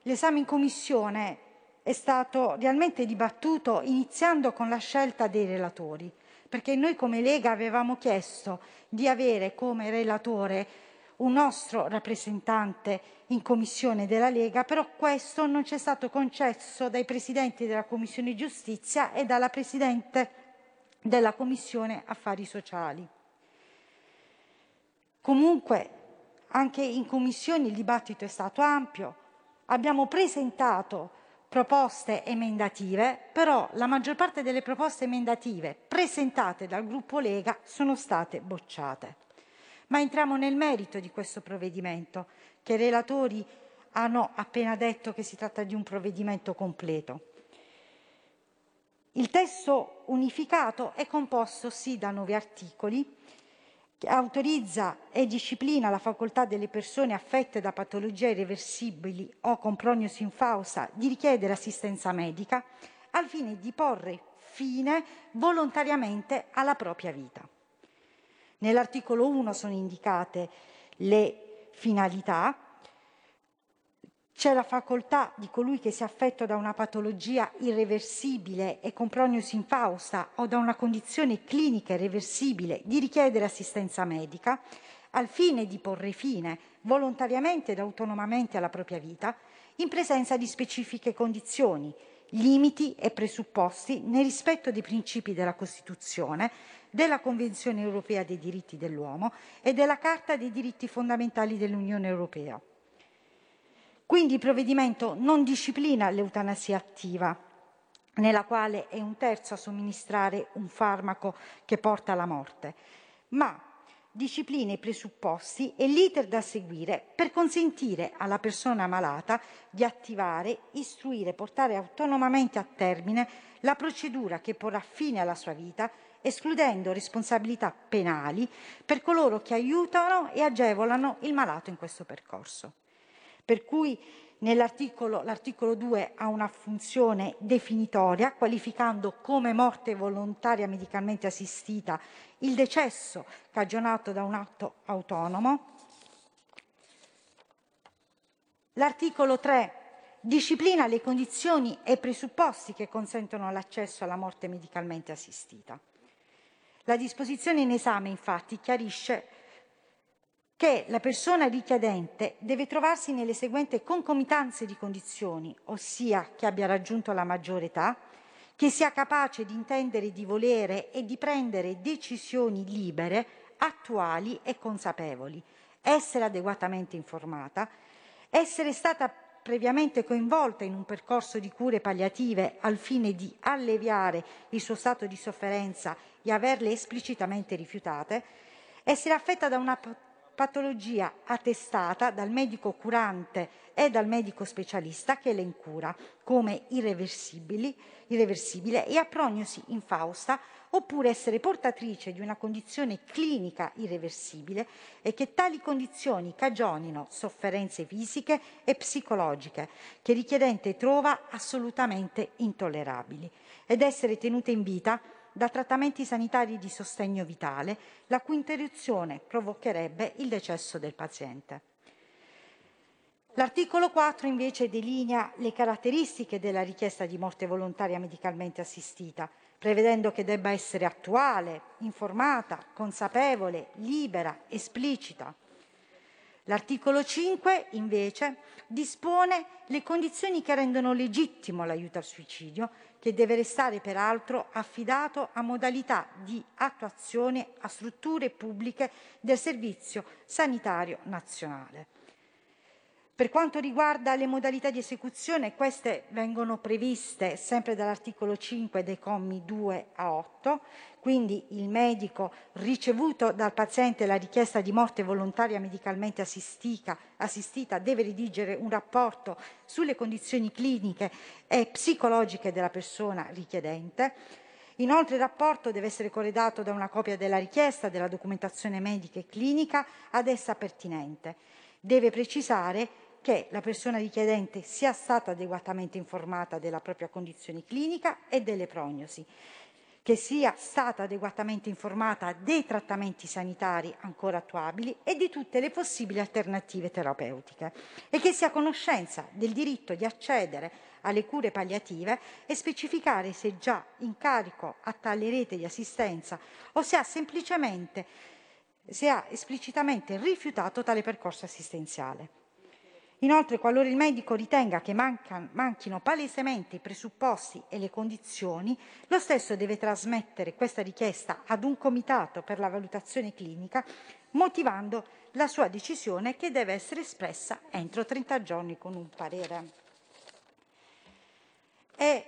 L'esame in Commissione è stato realmente dibattuto iniziando con la scelta dei relatori, perché noi come Lega avevamo chiesto di avere come relatore un nostro rappresentante in Commissione della Lega, però questo non ci è stato concesso dai Presidenti della Commissione Giustizia e dalla Presidente della Commissione Affari Sociali. Comunque, anche in Commissione il dibattito è stato ampio, abbiamo presentato proposte emendative, però la maggior parte delle proposte emendative presentate dal gruppo Lega sono state bocciate. Ma entriamo nel merito di questo provvedimento, che i relatori hanno appena detto che si tratta di un provvedimento completo. Il testo unificato è composto sì da nove articoli, autorizza e disciplina la facoltà delle persone affette da patologie irreversibili o con prognosi infausta di richiedere assistenza medica al fine di porre fine volontariamente alla propria vita. Nell'articolo 1 sono indicate le finalità, c'è la facoltà di colui che sia affetto da una patologia irreversibile e con prognosi infausta o da una condizione clinica irreversibile di richiedere assistenza medica al fine di porre fine volontariamente ed autonomamente alla propria vita in presenza di specifiche condizioni, limiti e presupposti nel rispetto dei principi della Costituzione, della Convenzione europea dei diritti dell'uomo e della Carta dei diritti fondamentali dell'Unione europea. Quindi il provvedimento non disciplina l'eutanasia attiva, nella quale è un terzo a somministrare un farmaco che porta alla morte, ma disciplina i presupposti e l'iter da seguire per consentire alla persona malata di attivare, istruire, portare autonomamente a termine la procedura che porrà fine alla sua vita, escludendo responsabilità penali per coloro che aiutano e agevolano il malato in questo percorso. Per cui l'articolo 2 ha una funzione definitoria, qualificando come morte volontaria medicalmente assistita il decesso cagionato da un atto autonomo. L'articolo 3 disciplina le condizioni e i presupposti che consentono l'accesso alla morte medicalmente assistita. La disposizione in esame infatti chiarisce che la persona richiedente deve trovarsi nelle seguenti concomitanze di condizioni, ossia che abbia raggiunto la maggiore età, che sia capace di intendere, di volere e di prendere decisioni libere, attuali e consapevoli, essere adeguatamente informata, essere stata previamente coinvolta in un percorso di cure palliative al fine di alleviare il suo stato di sofferenza e averle esplicitamente rifiutate, essere affetta da una patologia attestata dal medico curante e dal medico specialista che le incura come irreversibile e a prognosi infausta oppure essere portatrice di una condizione clinica irreversibile e che tali condizioni cagionino sofferenze fisiche e psicologiche che il richiedente trova assolutamente intollerabili. Ed essere tenute in vita da trattamenti sanitari di sostegno vitale, la cui interruzione provocherebbe il decesso del paziente. L'articolo 4 invece delinea le caratteristiche della richiesta di morte volontaria medicalmente assistita, prevedendo che debba essere attuale, informata, consapevole, libera, esplicita. L'articolo 5 invece dispone le condizioni che rendono legittimo l'aiuto al suicidio, che deve restare peraltro affidato a modalità di attuazione a strutture pubbliche del Servizio Sanitario Nazionale. Per quanto riguarda le modalità di esecuzione, queste vengono previste sempre dall'articolo 5 dei commi 2 a 8, quindi il medico ricevuto dal paziente la richiesta di morte volontaria medicalmente assistita, deve redigere un rapporto sulle condizioni cliniche e psicologiche della persona richiedente. Inoltre il rapporto deve essere corredato da una copia della richiesta della documentazione medica e clinica ad essa pertinente. Deve precisare che la persona richiedente sia stata adeguatamente informata della propria condizione clinica e delle prognosi, che sia stata adeguatamente informata dei trattamenti sanitari ancora attuabili e di tutte le possibili alternative terapeutiche e che sia a conoscenza del diritto di accedere alle cure palliative e specificare se già in carico a tale rete di assistenza o se ha semplicemente se ha esplicitamente rifiutato tale percorso assistenziale. Inoltre, qualora il medico ritenga che mancan, manchino palesemente i presupposti e le condizioni, lo stesso deve trasmettere questa richiesta ad un comitato per la valutazione clinica, motivando la sua decisione che deve essere espressa entro 30 giorni con un parere. E,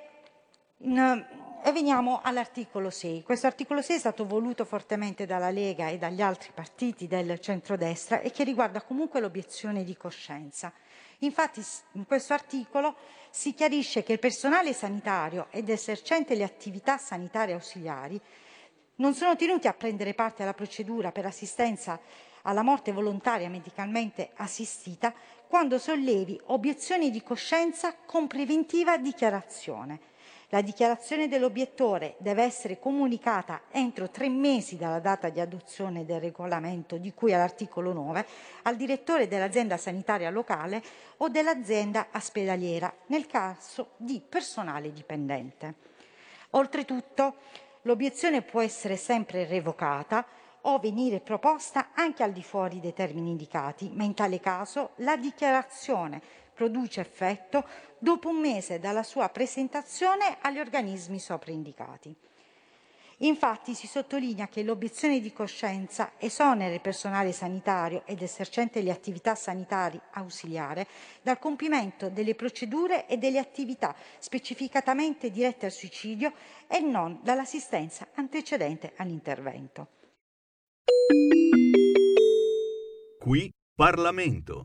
in, e veniamo all'articolo 6. Questo articolo 6 è stato voluto fortemente dalla Lega e dagli altri partiti del centrodestra e che riguarda comunque l'obiezione di coscienza. Infatti in questo articolo si chiarisce che il personale sanitario ed esercente le attività sanitarie ausiliari non sono tenuti a prendere parte alla procedura per assistenza alla morte volontaria medicalmente assistita quando sollevi obiezioni di coscienza con preventiva dichiarazione la dichiarazione dell'obiettore deve essere comunicata entro tre mesi dalla data di adozione del regolamento di cui all'articolo 9 al direttore dell'azienda sanitaria locale o dell'azienda ospedaliera nel caso di personale dipendente. Oltretutto, l'obiezione può essere sempre revocata o venire proposta anche al di fuori dei termini indicati, ma in tale caso la dichiarazione produce effetto dopo un mese dalla sua presentazione agli organismi sopra indicati. Infatti si sottolinea che l'obiezione di coscienza esonera il personale sanitario ed esercente le attività sanitarie ausiliare dal compimento delle procedure e delle attività specificatamente dirette al suicidio e non dall'assistenza antecedente all'intervento. Qui Parlamento.